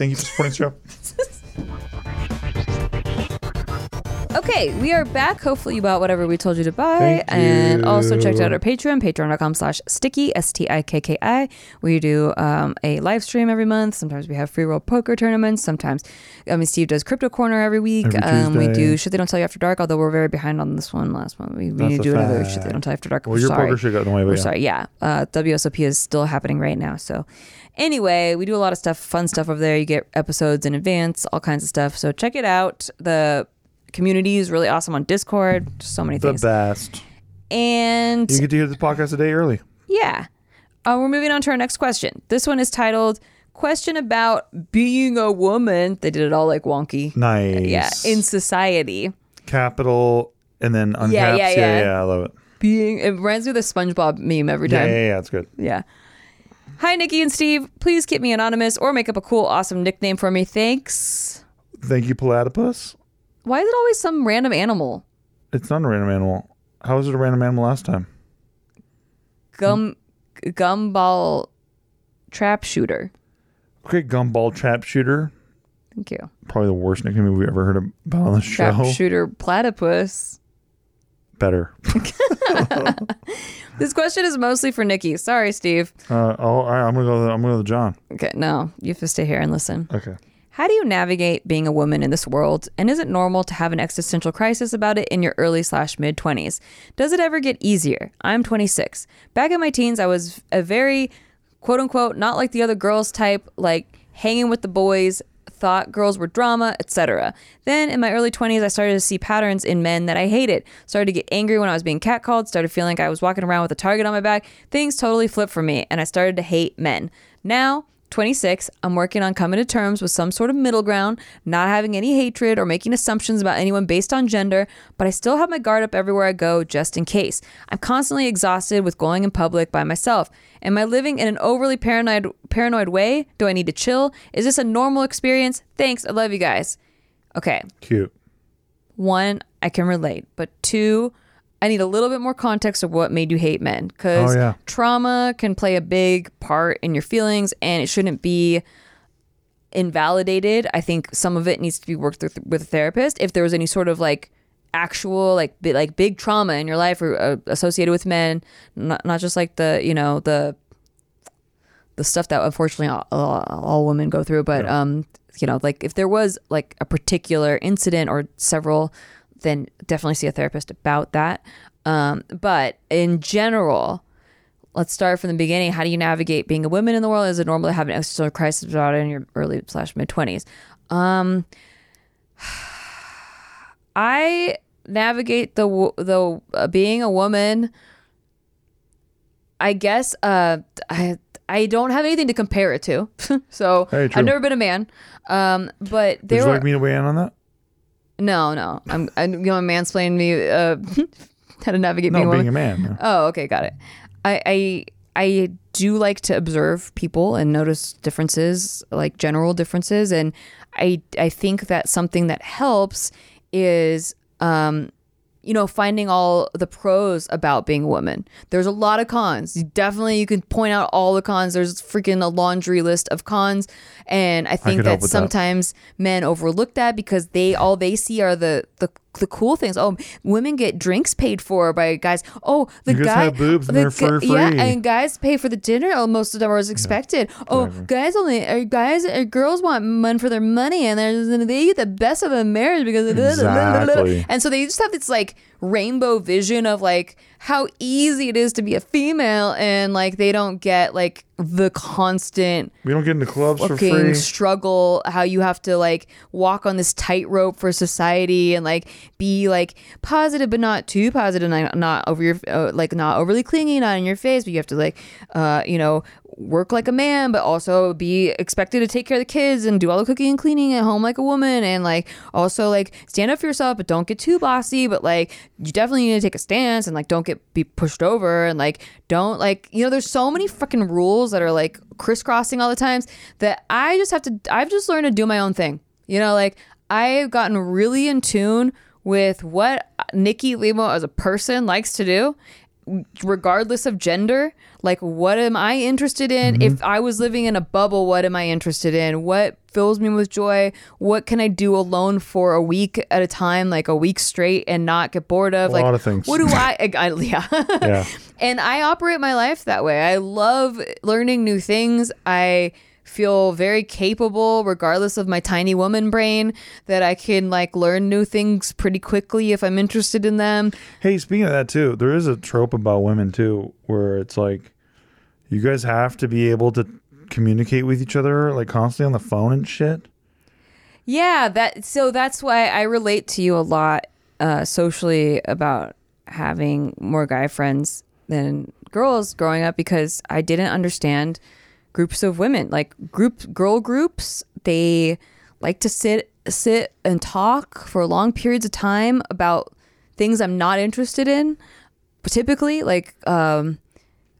Thank you for supporting the show. Okay, we are back. Hopefully you bought whatever we told you to buy. Thank and also checked out our Patreon, patreon.com slash sticky, S-T-I-K-K-I. We do um, a live stream every month. Sometimes we have free roll poker tournaments. Sometimes, I mean, Steve does Crypto Corner every week. Every um, we do Shit They Don't Tell You After Dark, although we're very behind on this one last month. We, we need to do another. Shit They Don't Tell You After Dark. Well, We're your sorry. poker shit got in the way, but We're yeah. sorry. Yeah. Uh, WSOP is still happening right now. So, anyway, we do a lot of stuff, fun stuff over there. You get episodes in advance, all kinds of stuff. So, check it out. The community is really awesome on Discord. Just so many The things. The best. And You get to hear this podcast a day early. yeah, uh, we're moving on to our next question. This one is titled "Question about being a woman." They did it all like wonky. Nice. Yeah, in society, capital and then uncaps. Yeah, Yeah, yeah, yeah, yeah. I love it. being it reminds me of the SpongeBob meme every Yeah, time. yeah, yeah, it's good. Yeah. Hi, Nikki and Steve. Please keep me anonymous or make up a cool, awesome nickname for me. Thanks. Thank you, Platypus. Why is it always some random animal? It's not a random animal. How was it a random animal last time? Gum, gumball trap shooter. Okay, gumball trap shooter. Thank you. Probably the worst nickname we've ever heard about on the show. Trap shooter platypus. Better. This question is mostly for Nikki. Sorry, Steve. Uh, oh, all right, I'm gonna go. I'm gonna go to John. Okay, no, you have to stay here and listen. Okay. How do you navigate being a woman in this world? And is it normal to have an existential crisis about it in your early slash mid 20s? Does it ever get easier? I'm 26. Back in my teens, I was a very quote unquote not like the other girls type, like hanging with the boys, thought girls were drama, etc. Then in my early 20s, I started to see patterns in men that I hated. Started to get angry when I was being catcalled, started feeling like I was walking around with a target on my back. Things totally flipped for me, and I started to hate men. Now, 26, I'm working on coming to terms with some sort of middle ground, not having any hatred or making assumptions about anyone based on gender, but I still have my guard up everywhere I go just in case. I'm constantly exhausted with going in public by myself. Am I living in an overly paranoid paranoid way? Do I need to chill? Is this a normal experience? Thanks. I love you guys. Okay. Cute. One, I can relate, but two, I need a little bit more context of what made you hate men because Oh, yeah. trauma can play a big part in your feelings and it shouldn't be invalidated. I think some of it needs to be worked through with a therapist. If there was any sort of like actual like bi- like big trauma in your life or uh, associated with men, not not just like the you know the the stuff that unfortunately all, all, all women go through, but um you know like if there was like a particular incident or several, then definitely see a therapist about that. Um, but in general, let's start from the beginning. How do you navigate being a woman in the world? Is it normal to have an existential crisis about it in your early slash mid twenties? Um, I navigate the the uh, being a woman. I guess uh, I I don't have anything to compare it to, so Hey. I've never been a man. Um, but Would there you were like me to weigh in on that? No, no. I'm, I'm you know, mansplaining me uh, how to navigate being a No, woman. being a man. yeah. Oh, okay, got it. I, I I do like to observe people and notice differences, like general differences, and I I think that something that helps is um you know finding all the pros about being a woman. There's a lot of cons. You definitely you can point out all the cons. There's freaking a laundry list of cons, and I think help that with that. sometimes men overlook that because they all they see are the the the cool things. Oh, women get drinks paid for by guys. Oh, the You guys guy have boobs and the they're for gu- Yeah, and guys pay for the dinner. Oh, most of them are expected. oh, guys only or guys or girls want money for their money, and there's they get the best of a marriage because of Exactly. and so they just have this like rainbow vision of like how easy it is to be a female, and like they don't get like the constant We don't get into clubs for free. struggle how you have to like walk on this tightrope for society and like be like positive but not too positive not, not over your uh, like not overly clingy not in your face but you have to like uh you know work like a man but also be expected to take care of the kids and do all the cooking and cleaning at home like a woman. And like also like stand up for yourself but don't get too bossy. But like you definitely need to take a stance and like don't get be pushed over and like don't like you know there's so many fucking rules that are like crisscrossing all the times that I just have to I've just learned to do my own thing. You know, like I've gotten really in tune with what Nikki Limo as a person likes to do regardless of gender like what am i interested in if mm-hmm. i was living in a bubble what am i interested in what fills me with joy what can i do alone for a week at a time like a week straight and not get bored of A like lot of things. what do i, I, I yeah Yeah. and I operate my life that way. I love learning new things. I feel very capable regardless of my tiny woman brain that I can like learn new things pretty quickly if I'm interested in them. Hey, speaking of that too, there is a trope about women too, where it's like you guys have to be able to communicate with each other like constantly on the phone and shit. Yeah, that so that's why I relate to you a lot uh, socially about having more guy friends than girls growing up because I didn't understand groups of women like group girl groups. They like to sit sit and talk for long periods of time about things I'm not interested in. Typically, like um,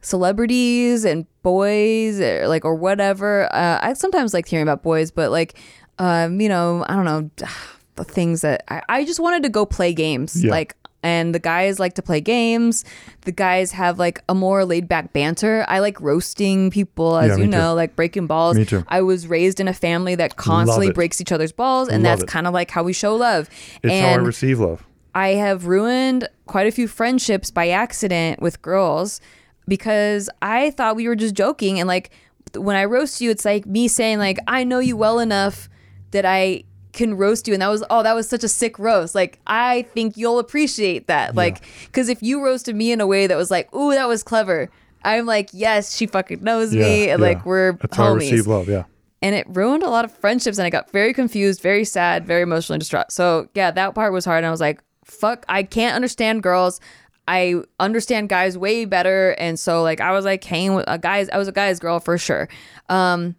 celebrities and boys or like or whatever. Uh, I sometimes like hearing about boys, but like um, you know, I don't know the things that I, I just wanted to go play games. Yeah. Like and the guys like to play games. The guys have like a more laid back banter. I like roasting people, as Yeah, you me too. know, like breaking balls. Me too. I was raised in a family that constantly breaks each other's balls, and Love that's kind of like how we show love. It's how I receive love. I have ruined quite a few friendships by accident with girls because I thought we were just joking. And like when I roast you, it's like me saying like I know you well enough that I can roast you, and that was oh that was such a sick roast. Like I think you'll appreciate that. Like because if you roasted me in a way that was like ooh that was clever. I'm like, yes, she fucking knows me, and yeah. like we're That's homies receive love. Yeah. and it ruined a lot of friendships and I got very confused, very sad, very emotionally distraught. So yeah, that part was hard and I was like, fuck, I can't understand girls. I understand guys way better. And so like I was like hanging with a guys I was a guy's girl for sure. Um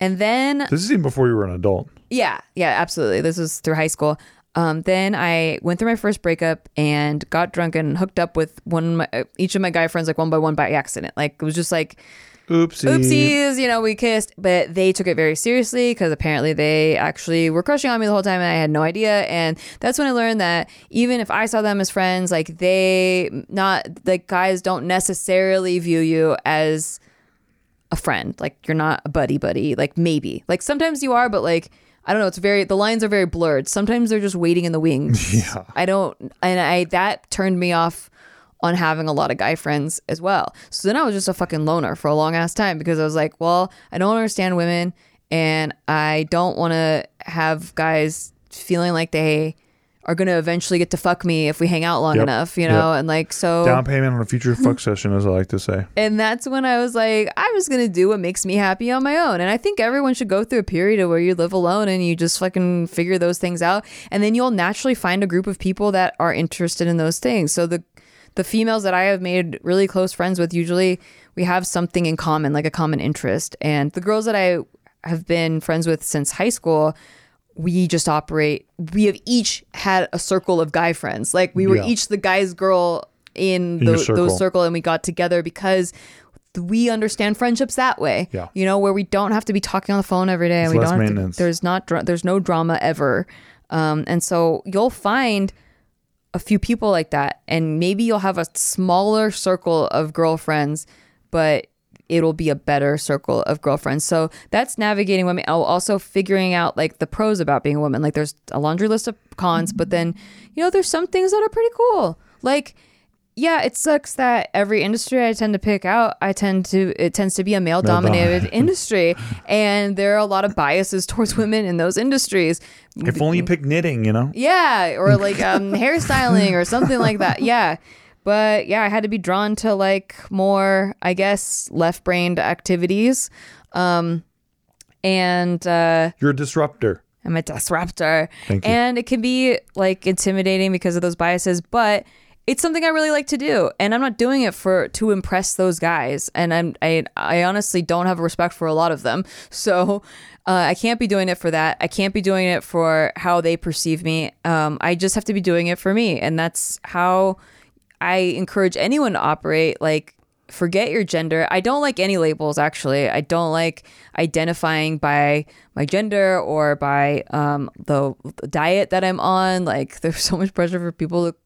and then This is even before you were an adult. yeah, yeah, absolutely. This was through high school. Um, then I went through my first breakup and got drunk and hooked up with one of my, uh, each of my guy friends like one by one by accident. Like it was just like Oopsie. oopsies, you know, we kissed, but they took it very seriously because apparently they actually were crushing on me the whole time and I had no idea. And that's when I learned that even if I saw them as friends, like they not like guys don't necessarily view you as a friend. Like you're not a buddy buddy. Like maybe. Like sometimes you are, but like I don't know, it's very the lines are very blurred. Sometimes they're just waiting in the wings. Yeah. I don't and I that turned me off on having a lot of guy friends as well. So then I was just a fucking loner for a long ass time because I was like, well, I don't understand women and I don't want to have guys feeling like they are going to eventually get to fuck me if we hang out long Yep. enough, you know? And like so Down payment on a future fuck session, as I like to say. and that's when I was like, I'm just gonna do what makes me happy on my own. And I think everyone should go through a period of where you live alone and you just fucking figure those things out. And then you'll naturally find a group of people that are interested in those things. So the the females that I have made really close friends with, usually we have something in common, like a common interest. And the girls that I have been friends with since high school, we just operate we have each had a circle of guy friends like we were Yeah. each the guy's girl in, In tho- circle. those circle and we got together because we understand friendships that way Yeah. you know where we don't have to be talking on the phone every day and we less don't to, there's not there's no drama ever um, and so you'll find a few people like that and maybe you'll have a smaller circle of girlfriends but it'll be a better circle of girlfriends. So that's navigating women. Also figuring out like the pros about being a woman. Like there's a laundry list of cons, but then you know there's some things that are pretty cool. Like yeah, it sucks that every industry I tend to pick out, I tend to it tends to be a male dominated industry, and there are a lot of biases towards women in those industries. If only you pick knitting, you know. Yeah, or like um, hairstyling or something like that. Yeah. But yeah, I had to be drawn to like more, I guess, left brained activities. Um, and uh, You're a disruptor. I'm a disruptor. And it can be like intimidating because of those biases, but it's something I really like to do. And I'm not doing it for to impress those guys. And I'm I I honestly don't have respect for a lot of them. So uh, I can't be doing it for that. I can't be doing it for how they perceive me. Um, I just have to be doing it for me. And that's how I encourage anyone to operate. Like forget your gender. I don't like any labels actually. I don't like identifying by my gender or by um, the diet that I'm on. Like there's so much pressure for people to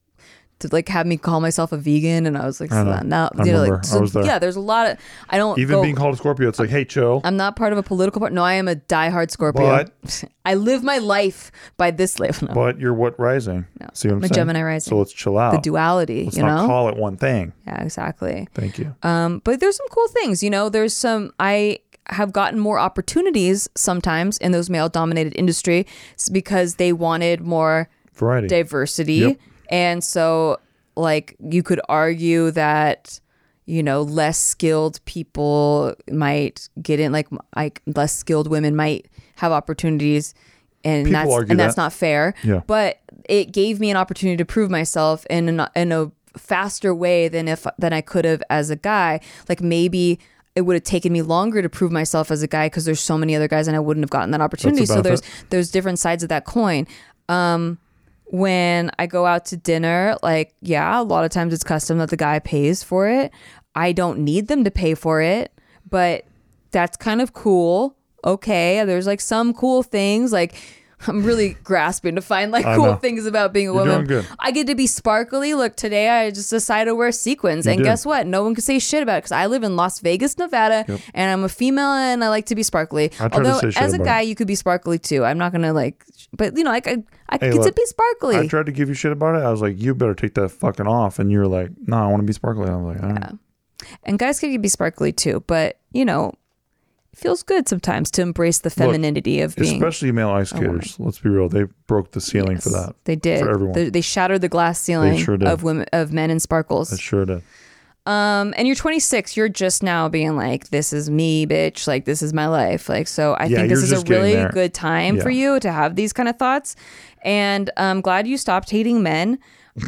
to like have me call myself a vegan and I was like I know. so now I you know, remember. like I so, was there. yeah there's a lot of I don't Even go- being called a Scorpio, it's like, hey, chill. I'm not part of a political part. No, I am a diehard Scorpio. But- I live my life by this label. No, but you're what rising? See what I'm I'm a saying? Gemini rising. So let's chill out. the duality, let's you not know? call it one thing. yeah, exactly. Thank you. Um, but there's some cool things, you know. There's some I have gotten more opportunities sometimes in those male dominated industry because they wanted more Variety. diversity. Yep. And so like you could argue that you know less skilled people might get in like like less skilled women might have opportunities and People that's and that's that. not fair. Yeah. But it gave me an opportunity to prove myself in a, in a faster way than if than I could have as a guy. Like maybe it would have taken me longer to prove myself as a guy because there's so many other guys and I wouldn't have gotten that opportunity. So there's benefit. there's different sides of that coin. Um, when I go out to dinner, like yeah, a lot of times it's custom that the guy pays for it. I don't need them to pay for it, but that's kind of cool. Okay, there's like some cool things like I'm really grasping to find like I cool know. things about being a You're woman. I get to be sparkly. Look, today I just decided to wear sequins, and did. guess what? No one can say shit about it because I live in Las Vegas, Nevada, and I'm a female and I like to be sparkly. To Although as a guy, it. you could be sparkly too. I'm not gonna like, but you know, like I, I Hey, get to look, be sparkly. I tried to give you shit about it. I was like, you better take that fucking off. And you were like, no, I want to be sparkly. I was like, right. and guys can be sparkly too, but you know, it feels good sometimes to embrace the femininity of being. Especially male ice skaters. Let's be real. They broke the ceiling for that. They did. For everyone. They, they shattered the glass ceiling sure of women of men in sparkles. It sure did. Um, and you're 26. You're just now being like, "This is me, bitch. Like this is my life." Like so, I Yeah, think this is a really there. good time for you to have these kind of thoughts. And I'm glad you stopped hating men.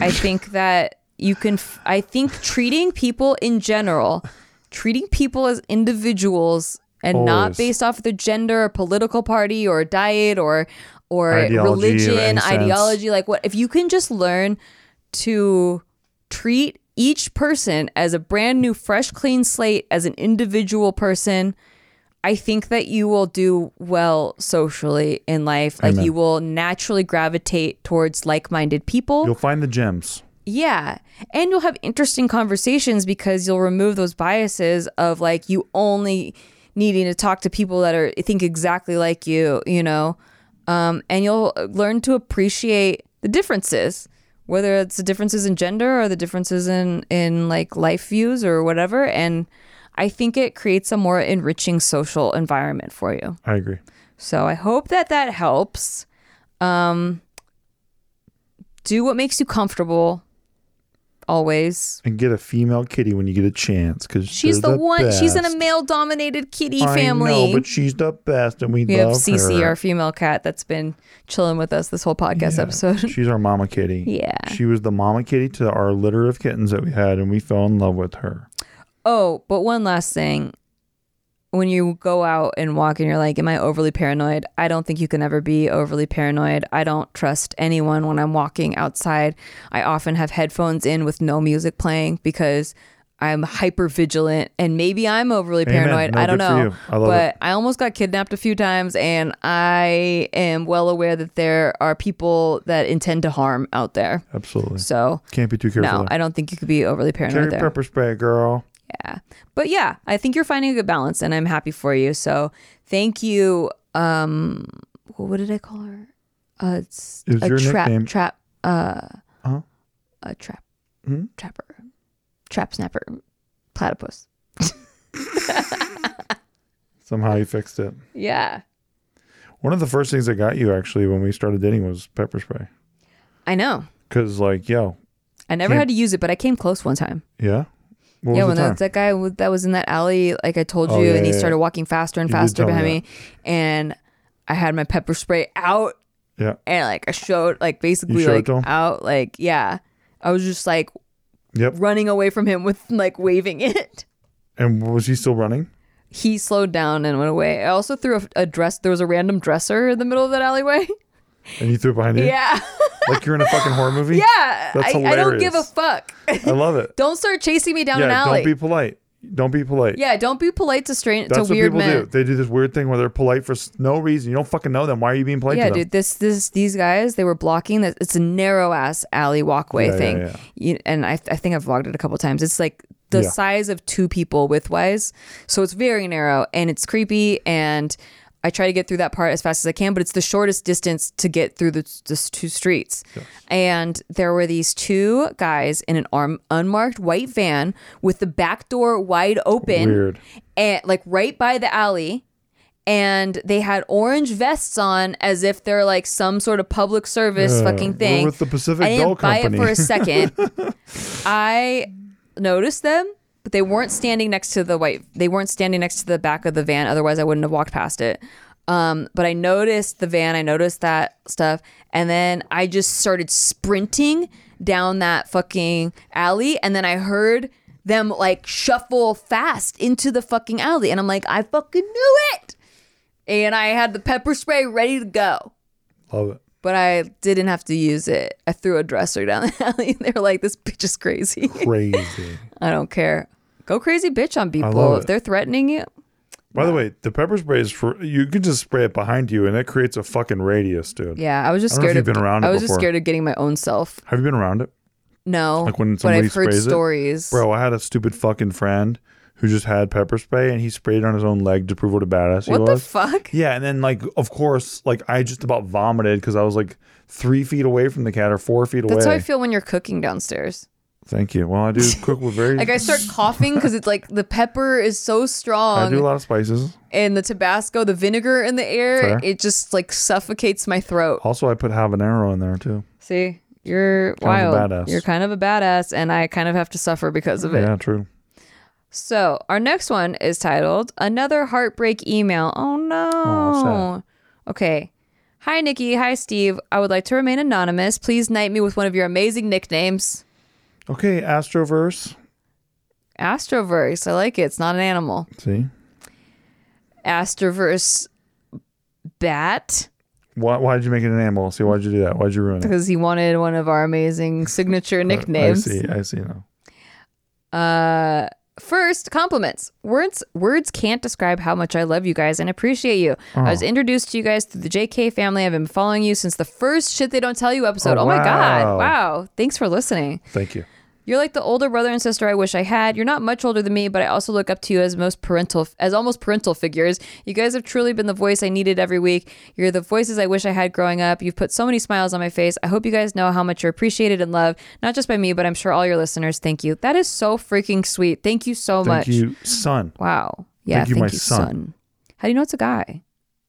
I think that you can. F- I think treating people in general, treating people as individuals and not based off of their gender or political party or diet or or Ideology religion, sense. ideology. Like what if you can just learn to treat each person as a brand new, fresh, clean slate, as an individual person, I think that you will do well socially in life. Like Amen. you will naturally gravitate towards like minded people. You'll find the gems. Yeah. And you'll have interesting conversations because you'll remove those biases of like you only needing to talk to people that are think exactly like you, you know. Um, and you'll learn to appreciate the differences, whether it's the differences in gender or the differences in in like life views or whatever. And I think it creates a more enriching social environment for you. I agree. So I hope that that helps. Um, do what makes you comfortable. Always. And get a female kitty when you get a chance because She's the, one. She's in a male-dominated kitty family. I know, but she's the best, and we, we have love Cece, her. our female cat, that's been chilling with us this whole podcast Yeah, episode. She's our mama kitty. Yeah. She was the mama kitty to our litter of kittens that we had, and we fell in love with her. Oh, but one last thing. When you go out and walk and you're like, Am I overly paranoid? I don't think you can ever be overly paranoid. I don't trust anyone when I'm walking outside. I often have headphones in with no music playing because I'm hyper vigilant and maybe I'm overly paranoid. No, I don't know. I but it. I almost got kidnapped a few times and I am well aware that there are people that intend to harm out there. Absolutely. So Can't be too careful. no, there. I don't think you could be overly paranoid Carry there. pepper spray, girl. Yeah. But yeah, I think you're finding a good balance and I'm happy for you. So thank you. Um what did I call her? Uh it's It a trap nickname. trap uh Huh? a trap Hmm? trapper. Trap snapper. Platypus. Somehow you fixed it. Yeah. One of the first things I got you actually when we started dating was pepper spray. I know. Cause like, yo, I never had to use it, but I came close one time. yeah. What yeah, when that, that guy w- that was in that alley, like I told oh, you, Oh, yeah, and he yeah, started walking faster and You faster tell me behind me, and I had my pepper spray out, yeah. and like I showed, like basically, like out, like yeah, I was just like Yep. running away from him with like waving it. And was he still running? He slowed down and went away. I also threw a, a dress. There was a random dresser in the middle of that alleyway. And you threw it behind you? Yeah, Like you're in a fucking horror movie? yeah. That's I, I don't give a fuck. I love it. don't start chasing me down an yeah, alley. don't be polite. Don't be polite. yeah, don't be polite to strange That's to what weird people men. do. They do this weird thing where they're polite for s- no reason. You don't fucking know them. Why are you being polite Yeah, to them? dude, this this these guys they were blocking that. It's a narrow ass alley walkway Yeah, yeah, thing, yeah. You, and I I think I've vlogged it a couple times. It's like the size of two people widthwise, so it's very narrow and it's creepy. And I try to get through that part as fast as I can, but it's the shortest distance to get through the, the two streets. And there were these two guys in an arm, unmarked white van with the back door wide open, Weird. and like right by the alley and they had orange vests on as if they're like some sort of public service fucking we're thing. with the Pacific I didn't Bell buy Company. it for a second. I noticed them, but they weren't standing next to the white. They weren't standing next to the back of the van. Otherwise, I wouldn't have walked past it. Um, but I noticed the van. I noticed that stuff, and then I just started sprinting down that fucking alley, and then I heard them like shuffle fast into the fucking alley, and I'm like, I fucking knew it. And I had the pepper spray ready to go Love it. but I didn't have to use it. I threw a dresser down the alley. And They were like, "This bitch is crazy." Crazy. I don't care. Go crazy, bitch, on people. If they're threatening you, By the way, the pepper spray is for you can just spray it behind you and it creates a fucking radius, dude. yeah. I was just I don't know if scared of. been around I was just scared of getting my own self. Have you been around it? No, Like when but somebody I've heard sprays it? stories. Bro, I had a stupid fucking friend who just had pepper spray and he sprayed it on his own leg to prove what a badass he was. what the fuck? yeah, and then like of course, like I just about vomited because I was like three feet away from the cat or four feet away. That's how. I feel when you're cooking downstairs. Thank you. Well, I do cook with very Like I start coughing because it's like the pepper is so strong. I do a lot of spices. and the Tabasco, the vinegar in the air, Fair. it just like suffocates my throat. Also, I put habanero in there too. See, you're Kind of a wild. badass. You're kind of a badass, and I kind of have to suffer because of it. Yeah, true. So our next one is titled "Another Heartbreak Email." Oh no. Aw, okay. Hi Nikki. Hi Steve. I would like to remain anonymous. Please knight me with one of your amazing nicknames. Okay, Astroverse. Astroverse. I like it. It's not an animal. See, Astroverse Bat why why did you make it an animal? See, why did you do that? Why'd you ruin it? because he wanted one of our amazing signature nicknames. I see. I see now. Uh, first, compliments. Words words can't describe how much I love you guys and appreciate you. I was oh. introduced to you guys through the JK family. I've been following you since the first shit they don't tell you episode. Oh, Oh, my god! wow. Wow! Thanks for listening. Thank you. You're like the older brother and sister I wish I had. You're not much older than me, but I also look up to you as most parental, as almost parental figures. You guys have truly been the voice I needed every week. You're the voices I wish I had growing up. You've put so many smiles on my face. I hope you guys know how much you're appreciated and loved, not just by me, but I'm sure all your listeners. Thank you. That is so freaking sweet. Thank you so Thank much. you, son. Wow. Yeah. Thank you, thank my you, son. son. How do you know it's a guy?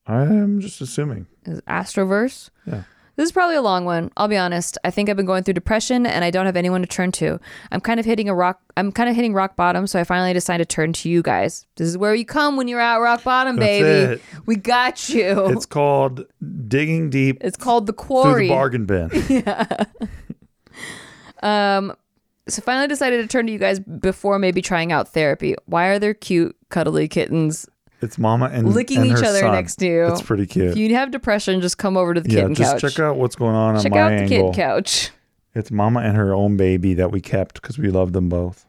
I am just assuming. Is Astroverse? Yeah. This is probably a long one. I'll be honest. I think I've been going through depression and I don't have anyone to turn to. I'm kind of hitting a rock I'm kind of hitting rock bottom, so I finally decided to turn to you guys. This is where you come when you're at rock bottom, That's baby. it. We got you. It's called digging deep It's called the through quarry. the bargain bin. Um so finally decided to turn to you guys before maybe trying out therapy. Why are there cute, cuddly kittens It's mama and licking and each her other son. next to you? It's pretty cute. If you have depression, just come over to the yeah, kitten just couch. check out what's going on Check on my angle. Check out the angle. kitten couch. It's mama and her own baby that we kept because we love them both.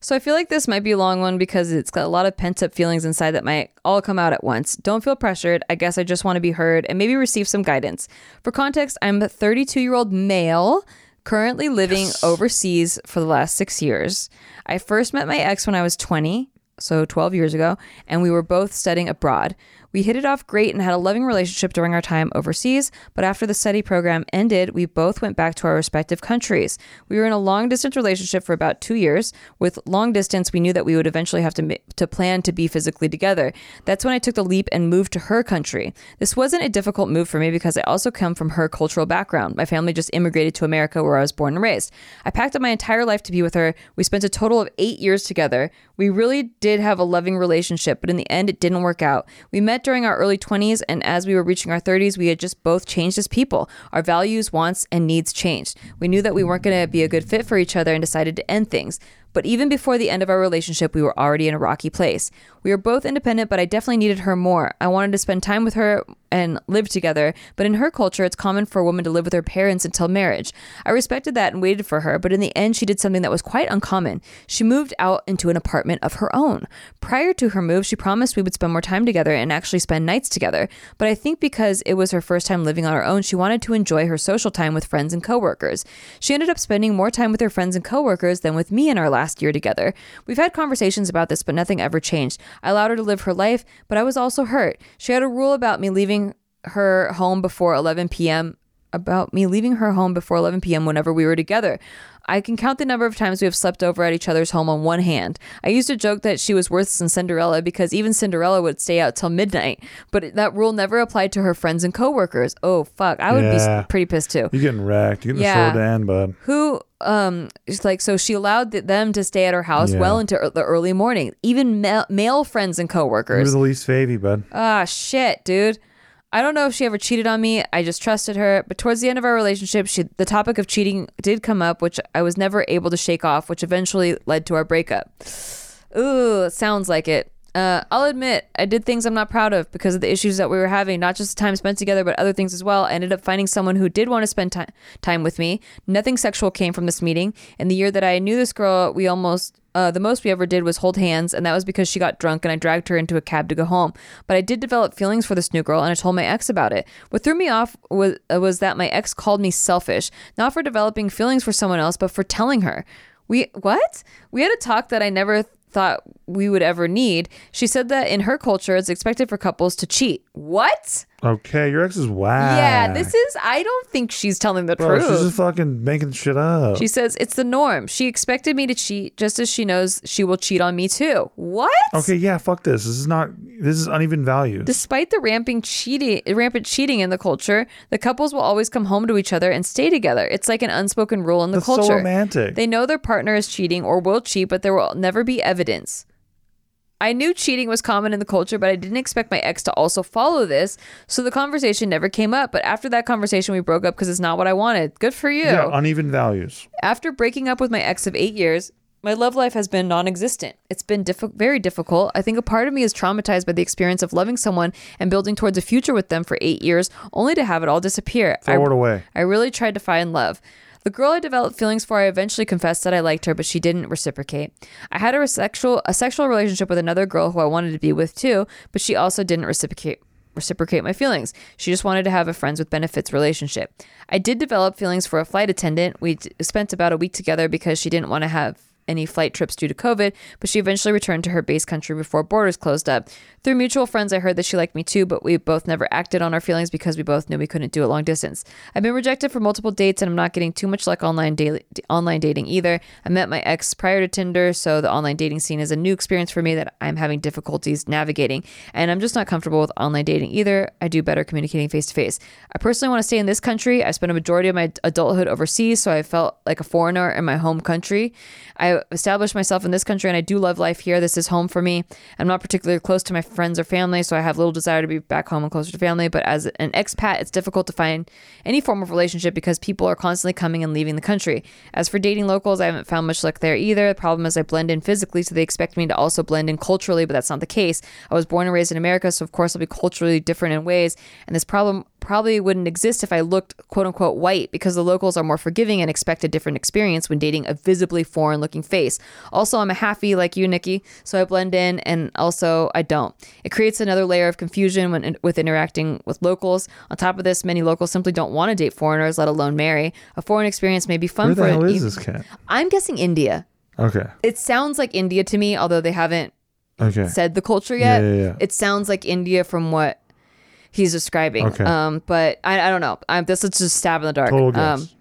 So I feel like this might be a long one because it's got a lot of pent up feelings inside that might all come out at once. Don't feel pressured. I guess I just want to be heard and maybe receive some guidance. For context, I'm a 32 year old male Currently living overseas for the last six years. I first met my ex when I was 20, so 12 years ago, and we were both studying abroad. We hit it off great and had a loving relationship during our time overseas, but after the study program ended, we both went back to our respective countries. We were in a long distance relationship for about two years. With long distance, we knew that we would eventually have to, to plan to be physically together. That's when I took the leap and moved to her country. This wasn't a difficult move for me because I also come from her cultural background. My family just immigrated to America where I was born and raised. I packed up my entire life to be with her. We spent a total of eight years together. We really did have a loving relationship, but in the end, it didn't work out. We met during our early 20s, and as we were reaching our 30s, we had just both changed as people. Our values, wants, and needs changed. We knew that we weren't going to be a good fit for each other and decided to end things. But even before the end of our relationship, we were already in a rocky place. We were both independent, but I definitely needed her more. I wanted to spend time with her and live together, but in her culture, it's common for a woman to live with her parents until marriage. I respected that and waited for her, but in the end, she did something that was quite uncommon. She moved out into an apartment of her own. Prior to her move, she promised we would spend more time together and actually spend nights together. But I think because it was her first time living on her own, she wanted to enjoy her social time with friends and coworkers. She ended up spending more time with her friends and coworkers than with me in our last year together. We've had conversations about this, but nothing ever changed. I allowed her to live her life, but I was also hurt. She had a rule about me leaving her home before 11 p.m. about me leaving her home before 11 p.m. whenever we were together. I can count the number of times we have slept over at each other's home on one hand. I used to joke that she was worse than Cinderella because even Cinderella would stay out till midnight, but that rule never applied to her friends and coworkers. Oh fuck, I would Yeah. be pretty pissed too. You're getting wrecked. You're getting Yeah. the slow down, bud. Who um it's like so she allowed them to stay at her house Yeah. well into the early morning. Even ma- male friends and You're the least favy, bud. Ah, shit, dude. I don't know if she ever cheated on me. I just trusted her. But towards the end of our relationship, she, the topic of cheating did come up, which I was never able to shake off, which eventually led to our breakup. Ooh, sounds like it. Uh, I'll admit, I did things I'm not proud of because of the issues that we were having, not just the time spent together, but other things as well. I ended up finding someone who did want to spend ti- time with me. Nothing sexual came from this meeting. In the year that I knew this girl, we almost, uh, the most we ever did was hold hands, and that was because she got drunk and I dragged her into a cab to go home. But I did develop feelings for this new girl, and I told my ex about it. What threw me off was, uh, was that my ex called me selfish, not for developing feelings for someone else, but for telling her. We, what? We had a talk that I never thought we would ever need. She said that in her culture, it's expected for couples to cheat. What? Okay, your ex is wow. Yeah, this is, I don't think she's telling the Bro, truth. she's just fucking making shit up. She says it's the norm. She expected me to cheat just as she knows she will cheat on me too. What? okay, yeah, fuck this. This is not. This is uneven value. Despite the rampant cheating, rampant cheating in the culture, the couples will always come home to each other and stay together. It's like an unspoken rule in the That's so culture. romantic. They know their partner is cheating or will cheat, but there will never be evidence. I knew cheating was common in the culture, but I didn't expect my ex to also follow this, so the conversation never came up. But after that conversation, we broke up because it's not what I wanted. Good for you. yeah, uneven values. After breaking up with my ex of eight years, my love life has been non existent. It's been very difficult. I think a part of me is traumatized by the experience of loving someone and building towards a future with them for eight years, only to have it all disappear. Throw I, it away. I really tried to find love. The girl I developed feelings for, I eventually confessed that I liked her, but she didn't reciprocate. I had a sexual a sexual relationship with another girl who I wanted to be with too, but she also didn't reciprocate reciprocate my feelings. She just wanted to have a friends with benefits relationship. I did develop feelings for a flight attendant. We spent about a week together because she didn't want to have any flight trips due to COVID, but she eventually returned to her base country before borders closed up. Through mutual friends, I heard that she liked me too, but we both never acted on our feelings because we both knew we couldn't do it long distance. I've been rejected for multiple dates, and I'm not getting too much luck online online dating either. I met my ex prior to Tinder, so the online dating scene is a new experience for me that I'm having difficulties navigating, and I'm just not comfortable with online dating either. I do better communicating face to face. I personally want to stay in this country. I spent a majority of my adulthood overseas, so I felt like a foreigner in my home country. I established myself in this country and I do love life here. This is home for me. I'm not particularly close to my friends or family, so I have little desire to be back home and closer to family. But as an expat, it's difficult to find any form of relationship because people are constantly coming and leaving the country. As for dating locals, I haven't found much luck there either. The problem is I blend in physically, so they expect me to also blend in culturally, but that's not the case. I was born and raised in America, so of course I'll be culturally different in ways. And this problem probably wouldn't exist if I looked quote unquote white because the locals are more forgiving and expect a different experience when dating a visibly foreign looking face. Also, I'm a halfie like you, Nikki, so I blend in and also I don't. It creates another layer of confusion when with interacting with locals. On top of this, many locals simply don't want to date foreigners, let alone marry. A foreign experience may be fun Where for the hell is this cat? I'm guessing India. Okay. It sounds like India to me, although they haven't Okay. said the culture yet. Yeah, yeah, yeah. It sounds like India from what he's describing. Okay. Um, but I, I don't know. I'm, this is just stab in the dark. Total Um, guess.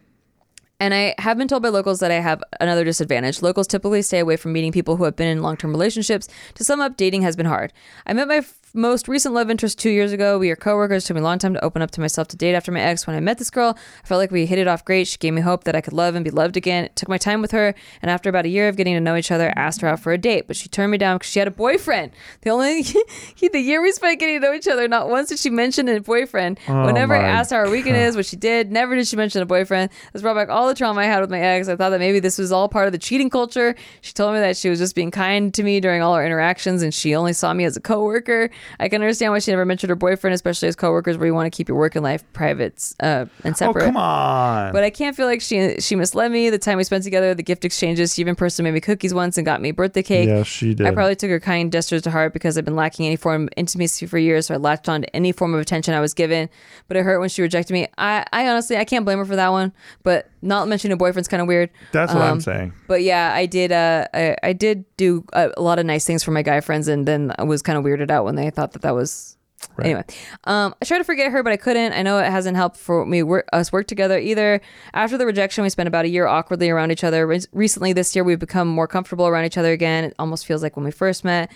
and I have been told by locals that I have another disadvantage. Locals typically stay away from meeting people who have been in long term relationships. To sum up, dating has been hard. I met my most recent love interest two years ago. We are coworkers. It took me a long time to open up to myself to date after my ex. When I met this girl, I felt like we hit it off great. She gave me hope that I could love and be loved again. It took my time with her, and after about a year of getting to know each other, I asked her out for a date, but she turned me down because she had a boyfriend. The only the year we spent getting to know each other, not once did she mention a boyfriend. Oh Whenever I asked how her weekend is, what she did, never did she mention a boyfriend. This brought back all the trauma I had with my ex. I thought that maybe this was all part of the cheating culture. She told me that she was just being kind to me during all our interactions and she only saw me as a coworker. I can understand why she never mentioned her boyfriend, especially as coworkers where you want to keep your work and life private uh, and Oh separate. come on. But I can't feel like she she misled me. The time we spent together, the gift exchanges. She even personally made me cookies once and got me birthday cake. yeah, she did. I probably took her kind gestures to heart because I've been lacking any form of intimacy for years, so I latched on to any form of attention I was given. But it hurt when she rejected me. I, I honestly, I can't blame her for that one. But not mentioning a boyfriend's kind of weird. That's what I'm Um, saying. But yeah, I did. Uh, I, I did do a, a lot of nice things for my guy friends, and then I was kind of weirded out when they thought that that was. Anyway, um, I tried to forget her, but I couldn't. I know it hasn't helped for me work, us work together either. After the rejection, we spent about a year awkwardly around each other. Re- recently, this year, we've become more comfortable around each other again. It almost feels like when we first met.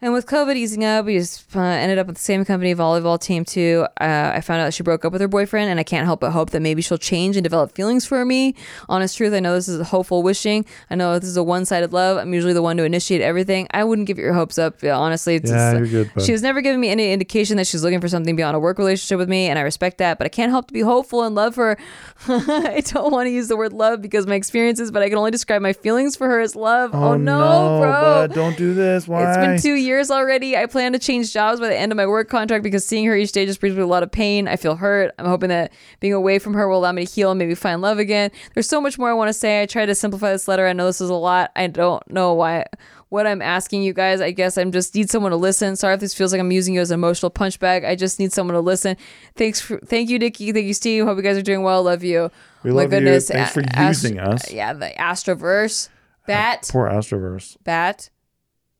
And with COVID easing up, we just uh, ended up with the same company volleyball team too. Uh, I found out she broke up with her boyfriend, and I can't help but hope that maybe she'll change and develop feelings for me. Honest truth, I know this is a hopeful wishing. I know this is a one-sided love. I'm usually the one to initiate everything. I wouldn't give your hopes up. Yeah, honestly, it's Yeah, just- you're good, bud. she has never given me any indication that she's looking for something beyond a work relationship with me, and I respect that. But I can't help to be hopeful and love her. I don't want to use the word love because my experiences, but I can only describe my feelings for her as love. Oh, no, bro! bud, don't do this. Why? It's been two years already. I plan to change jobs by the end of my work contract because seeing her each day just brings me a lot of pain. I feel hurt. I'm hoping that being away from her will allow me to heal and maybe find love again. There's so much more I want to say. I tried to simplify this letter. I know this is a lot. I don't know why. What I'm asking you guys, I guess I'm just need someone to listen. Sorry if this feels like I'm using you as an emotional punch bag. I just need someone to listen. Thanks, for, thank you, Nikki. Thank you, Steve. Hope you guys are doing well. Love you. We love you. Thanks for using us. Yeah, the Astroverse, Bat, Poor Astroverse. Bat.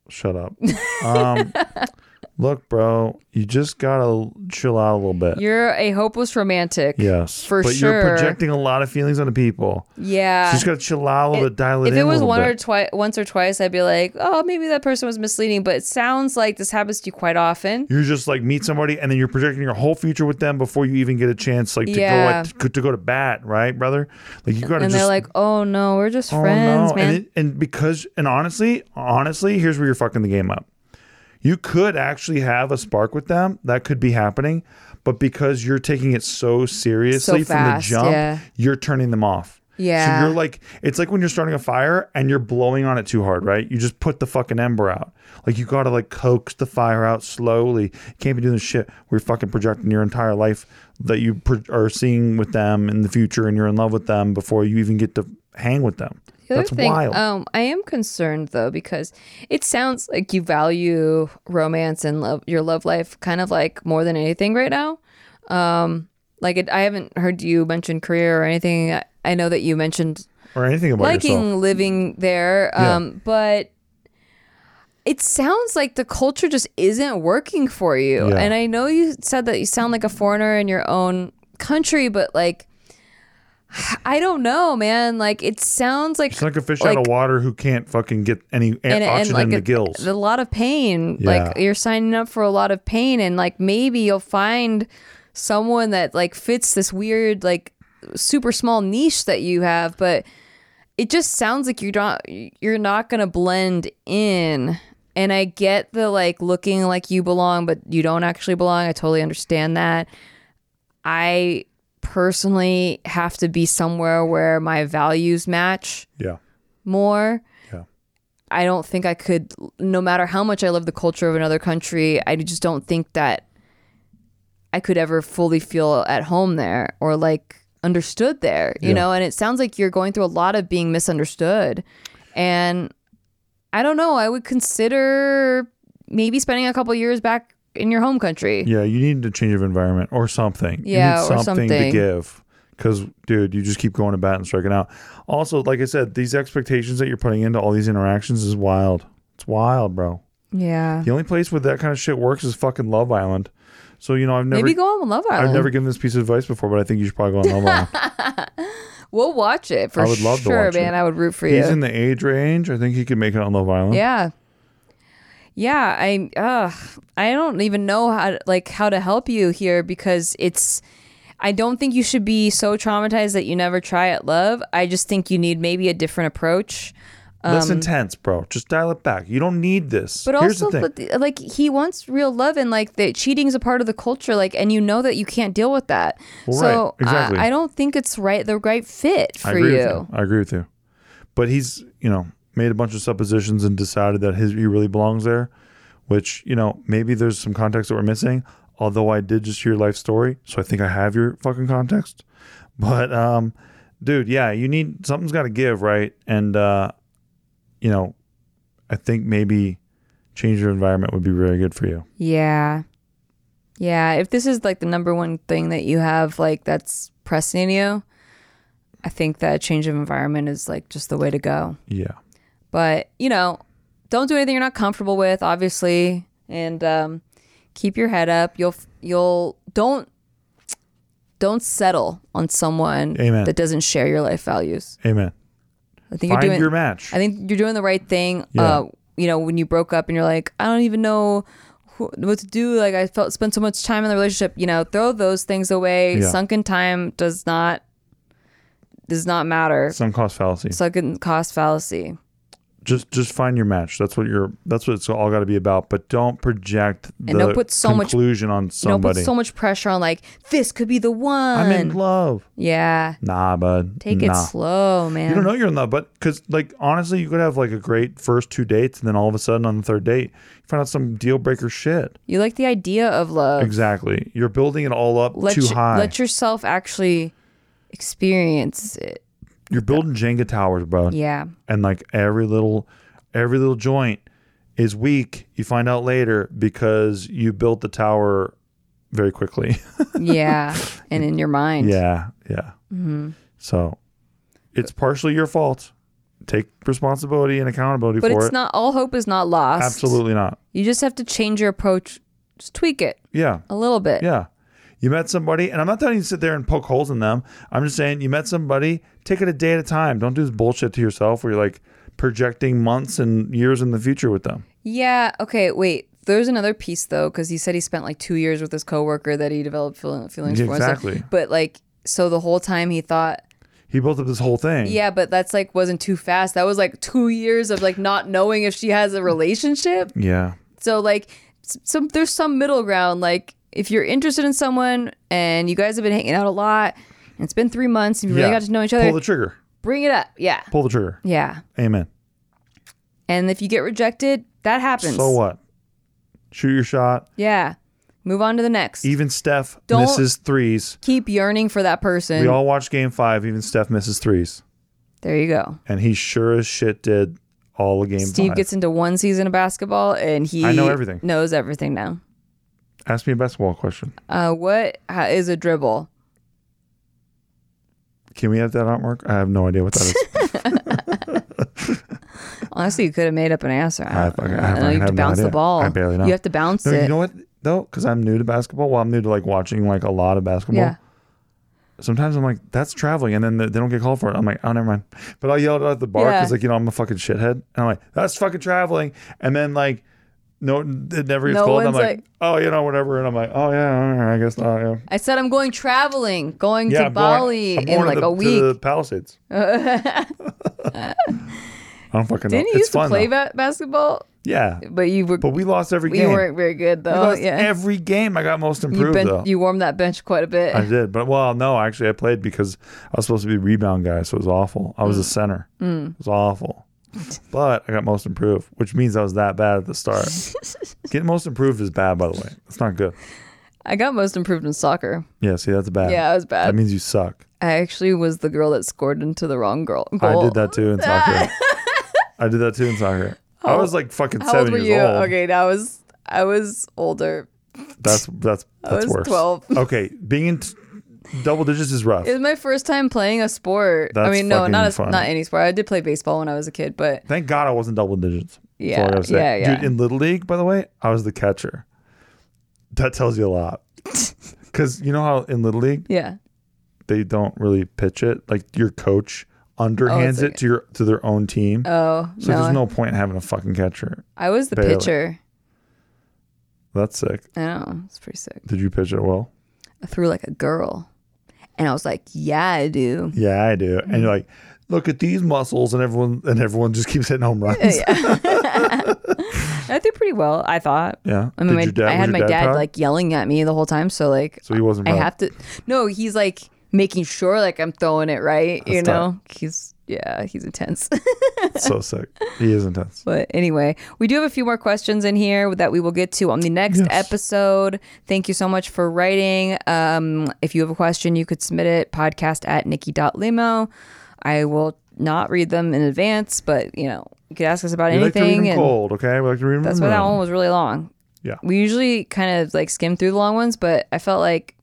Shut up. Um, look, bro, you just gotta chill out a little bit. You're a hopeless romantic. yes, for but sure. you're projecting a lot of feelings onto people. Yeah. you just gotta chill out a little bit, dial it if in it was one or twice, once or twice, I'd be like, oh, maybe that person was misleading. But it sounds like this happens to you quite often. you're just like meet somebody and then you're projecting your whole future with them before you even get a chance like to Yeah. go like, to go to bat, right, brother? Like you gotta And just they're like, oh no, we're just Oh, friends, no. man. And, it, and because and honestly, honestly, here's where you're fucking the game up. You could actually have a spark with them. That could be happening, but because you're taking it so seriously from the jump, yeah. you're turning them off. Yeah. So you're like, it's like when you're starting a fire and you're blowing on it too hard, right? You just put the fucking ember out. Like you gotta like coax the fire out slowly. You can't be doing this shit where you're fucking projecting your entire life that you pro- are seeing with them in the future and you're in love with them before you even get to hang with them. The other That's thing, wild. Um, I am concerned though because it sounds like you value romance and love your love life kind of like more than anything right now. Um, like it, I haven't heard you mention career or anything. I, I know that you mentioned or anything about liking yourself. living there, Yeah. um, but it sounds like the culture just isn't working for you. Yeah. And I know you said that you sound like a foreigner in your own country, but like. I don't know, man. Like it sounds like It's like a fish out of water who can't fucking get any a- and, and oxygen like in the gills. a lot of pain. Like you're signing up for a lot of pain, and like maybe you'll find someone that like fits this weird like super small niche that you have, but it just sounds like you're not you're not gonna blend in. And I get the like looking like you belong, but you don't actually belong. I totally understand that. I personally have to be somewhere where my values match yeah. more. Yeah. I don't think I could, no matter how much I love the culture of another country, I just don't think that I could ever fully feel at home there or like understood there, you Yeah. know? And it sounds like you're going through a lot of being misunderstood. And I don't know, I would consider maybe spending a couple years back in your home country. Yeah, you need a change of environment or something. You Yeah, need or something, to give. Because, dude, you just keep going to bat and striking out. Also, like I said, these expectations that you're putting into all these interactions is wild. It's wild, bro. Yeah. The only place where that kind of shit works is fucking Love Island. So, you know, I've never Maybe go on Love Island. I've never given this piece of advice before, but I think you should probably go on Love Island. We'll watch it for I would love to sure, watch man. it. I would root for you. He's in the age range. I think he could make it on Love Island. Yeah. Yeah, I uh I don't even know how to, like how to help you here because it's I don't think you should be so traumatized that you never try at love. I just think you need maybe a different approach. Less intense, bro. Just dial it back. You don't need this. Um, But Here's also the thing. but the- like he wants real love and like that cheating's a part of the culture like and you know that you can't deal with that. Well, so right, exactly. I, I don't think it's right the right fit for you. you. I agree with you. But he's, you know, made a bunch of suppositions and decided that his he really belongs there, which, you know, maybe there's some context that we're missing. Although I did just hear your life story, so I think I have your fucking context. But um dude, yeah, you need something's got to give, right? And uh you know, I think maybe change your environment would be very good for you. Yeah. Yeah. If this is like the number one thing that you have, like that's pressing you, I think that change of environment is like just the way to go. Yeah. But, you know, don't do anything you're not comfortable with, obviously. And um, keep your head up. You'll, you'll, don't, don't settle on someone Amen. that doesn't share your life values. Amen. I think Find you're doing your match. I think you're doing the right thing. Yeah. Uh, you know, when you broke up and you're like, I don't even know who, what to do. Like, I felt spent so much time in the relationship. You know, throw those things away. Yeah. Sunken time does not does not matter. Sunk cost fallacy. Sunken cost fallacy. Just just find your match. That's what you're. That's what it's all got to be about. But don't project the And don't put so much- conclusion on You don't somebody. put so much pressure on like this could be the one. I'm in love. yeah, Nah, bud. take nah. it slow, man. You don't know you're in love, but because like honestly, you could have like a great first two dates, and then all of a sudden on the third date, you find out some deal breaker shit. You like the idea of love. Exactly. You're building it all up Let too high. let yourself actually experience it. You're building Jenga towers, bro. Yeah. and like every little every little joint is weak you find out later because you built the tower very quickly Yeah. and in your mind. yeah yeah Mm-hmm. so it's partially your fault take responsibility and accountability But for it. But it's not all hope is not lost. absolutely not You just have to change your approach. Just tweak it yeah a little bit. yeah you met somebody and i'm not telling you to sit there and poke holes in them i'm just saying you met somebody take it a day at a time don't do this bullshit to yourself where you're like projecting months and years in the future with them Yeah. Okay. Wait. There's another piece though, because he said he spent like two years with his coworker that he developed feel- feelings Yeah, for. exactly. But like, so the whole time he thought, he built up this whole thing yeah, but that's like wasn't too fast. That was like two years of like not knowing if she has a relationship. yeah So like, some there's some middle ground. Like, if you're interested in someone and you guys have been hanging out a lot, and it's been three months and you really Yeah. got to know each other, pull the trigger bring it up. Yeah. pull the trigger Yeah. amen And if you get rejected, that happens. So what? Shoot your shot. Yeah. Move on to the next. Even Steph Don't- misses threes. Keep yearning for that person. We all watched game five. Even Steph misses threes. there you go. And he sure as shit did all of game Steve five. gets into one season of basketball and he I know everything. Knows everything now. Ask me a basketball question. Uh, what ha- is a dribble? Can we have that artwork? I have no idea what that is. Honestly, you could have made up an answer. I, I know. I I know you have to have no bounce the ball. I barely know. You have to bounce no, it. you know what though? Because I'm new to basketball. Well, I'm new to like watching like a lot of basketball. Yeah. Sometimes I'm like, that's traveling, and then they don't get called for it. I'm like, oh, never mind. But I'll yell at the bar Yeah. because like you know I'm a fucking shithead, and I'm like, that's fucking traveling, and then like. No, it never gets No called. I'm like, like- oh, you know, whatever. And I'm like, oh yeah, I guess not. Yeah, I said I'm going traveling, going yeah to I'm going- Bali in going to like the- a to week. the Palisades. I don't fucking know. Didn't you it's used to play ba- basketball? Yeah, But you were but we lost every game. we weren't very good though. lost Yeah. every game. I got most you improved bent, though. you warmed that bench quite a bit. I did, but well, no, actually, I played because I was supposed to be a rebound guy, so it was awful. I was Mm. a center. It was awful, but I got most improved, which means I was that bad at the start. Getting most improved is bad, by the way. It's not good. I got most improved in soccer. Yeah, see, that's bad. Yeah, it was bad. That means you suck. I actually was the girl that scored into the wrong girl. I did that too in soccer. I did that too in soccer. I was like fucking How seven old were years you? old. Okay, I was I was older. That's that's that's was worse. 12. Okay, being in t- double digits is rough. It was my first time playing a sport. I mean, no, not a, not any sport. I did play baseball when I was a kid, but Thank God I wasn't double digits. That's Yeah, gotta yeah, yeah. Dude, in little league, by the way, I was the catcher. That tells you a lot. Because you know how in little league yeah, they don't really pitch it. Like your coach underhands like- it to your to their own team. Oh so no, there's no point in having a fucking catcher. I was the barely. pitcher. That's sick. I know it's pretty sick. Did you pitch it well? I threw like a girl, and I was like, "Yeah, I do." Yeah, I do. And you're mm-hmm. like, look at these muscles, and everyone and everyone just keeps hitting home runs. Yeah. I did pretty well. I thought. Yeah. I mean, Did my, your dad- I had my dad dad, like yelling at me the whole time. So like, So he wasn't I proud. have to. No, he's like making sure like I'm throwing it right. you That's know, he's yeah, he's intense. so sick. He is intense. But anyway, we do have a few more questions in here that we will get to on the next Yes. episode. Thank you so much for writing. Um, if you have a question, you could submit it podcast at nikki.limo. I will not read them in advance, but you know, you could ask us about We like anything. them and cold, okay? We like to read them that's why that one was really long. Yeah. We usually kind of like skim through the long ones, but I felt like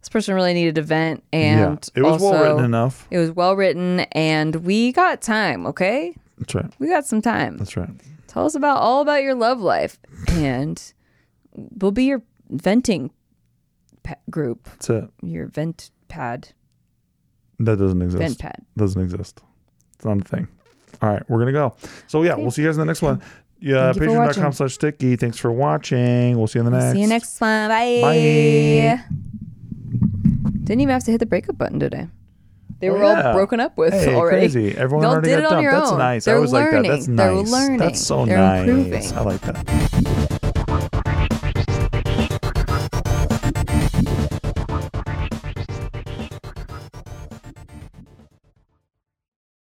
this person really needed to vent and yeah. It was well written enough. It was well written and we got time, okay? That's right. We got some time. That's right. Tell us about all about your love life, and we'll be your venting pa- group, That's it. your vent pad, That doesn't exist. vent pad. Doesn't exist. It's not a thing. All right, we're gonna go. So yeah, we'll see you guys in the next one. Yeah, Thank you for patreon.com slash stikki. Thanks for watching. We'll see you in the next. See you next one. Bye. Bye. Didn't even have to hit the breakup button today. They Oh, were yeah. all broken up with Hey, already. crazy. Everyone Y'all already did got it on dumped. your That's own. nice. I They're always like that. learning. That's They're nice. learning. That's so They're nice. improving. I like that.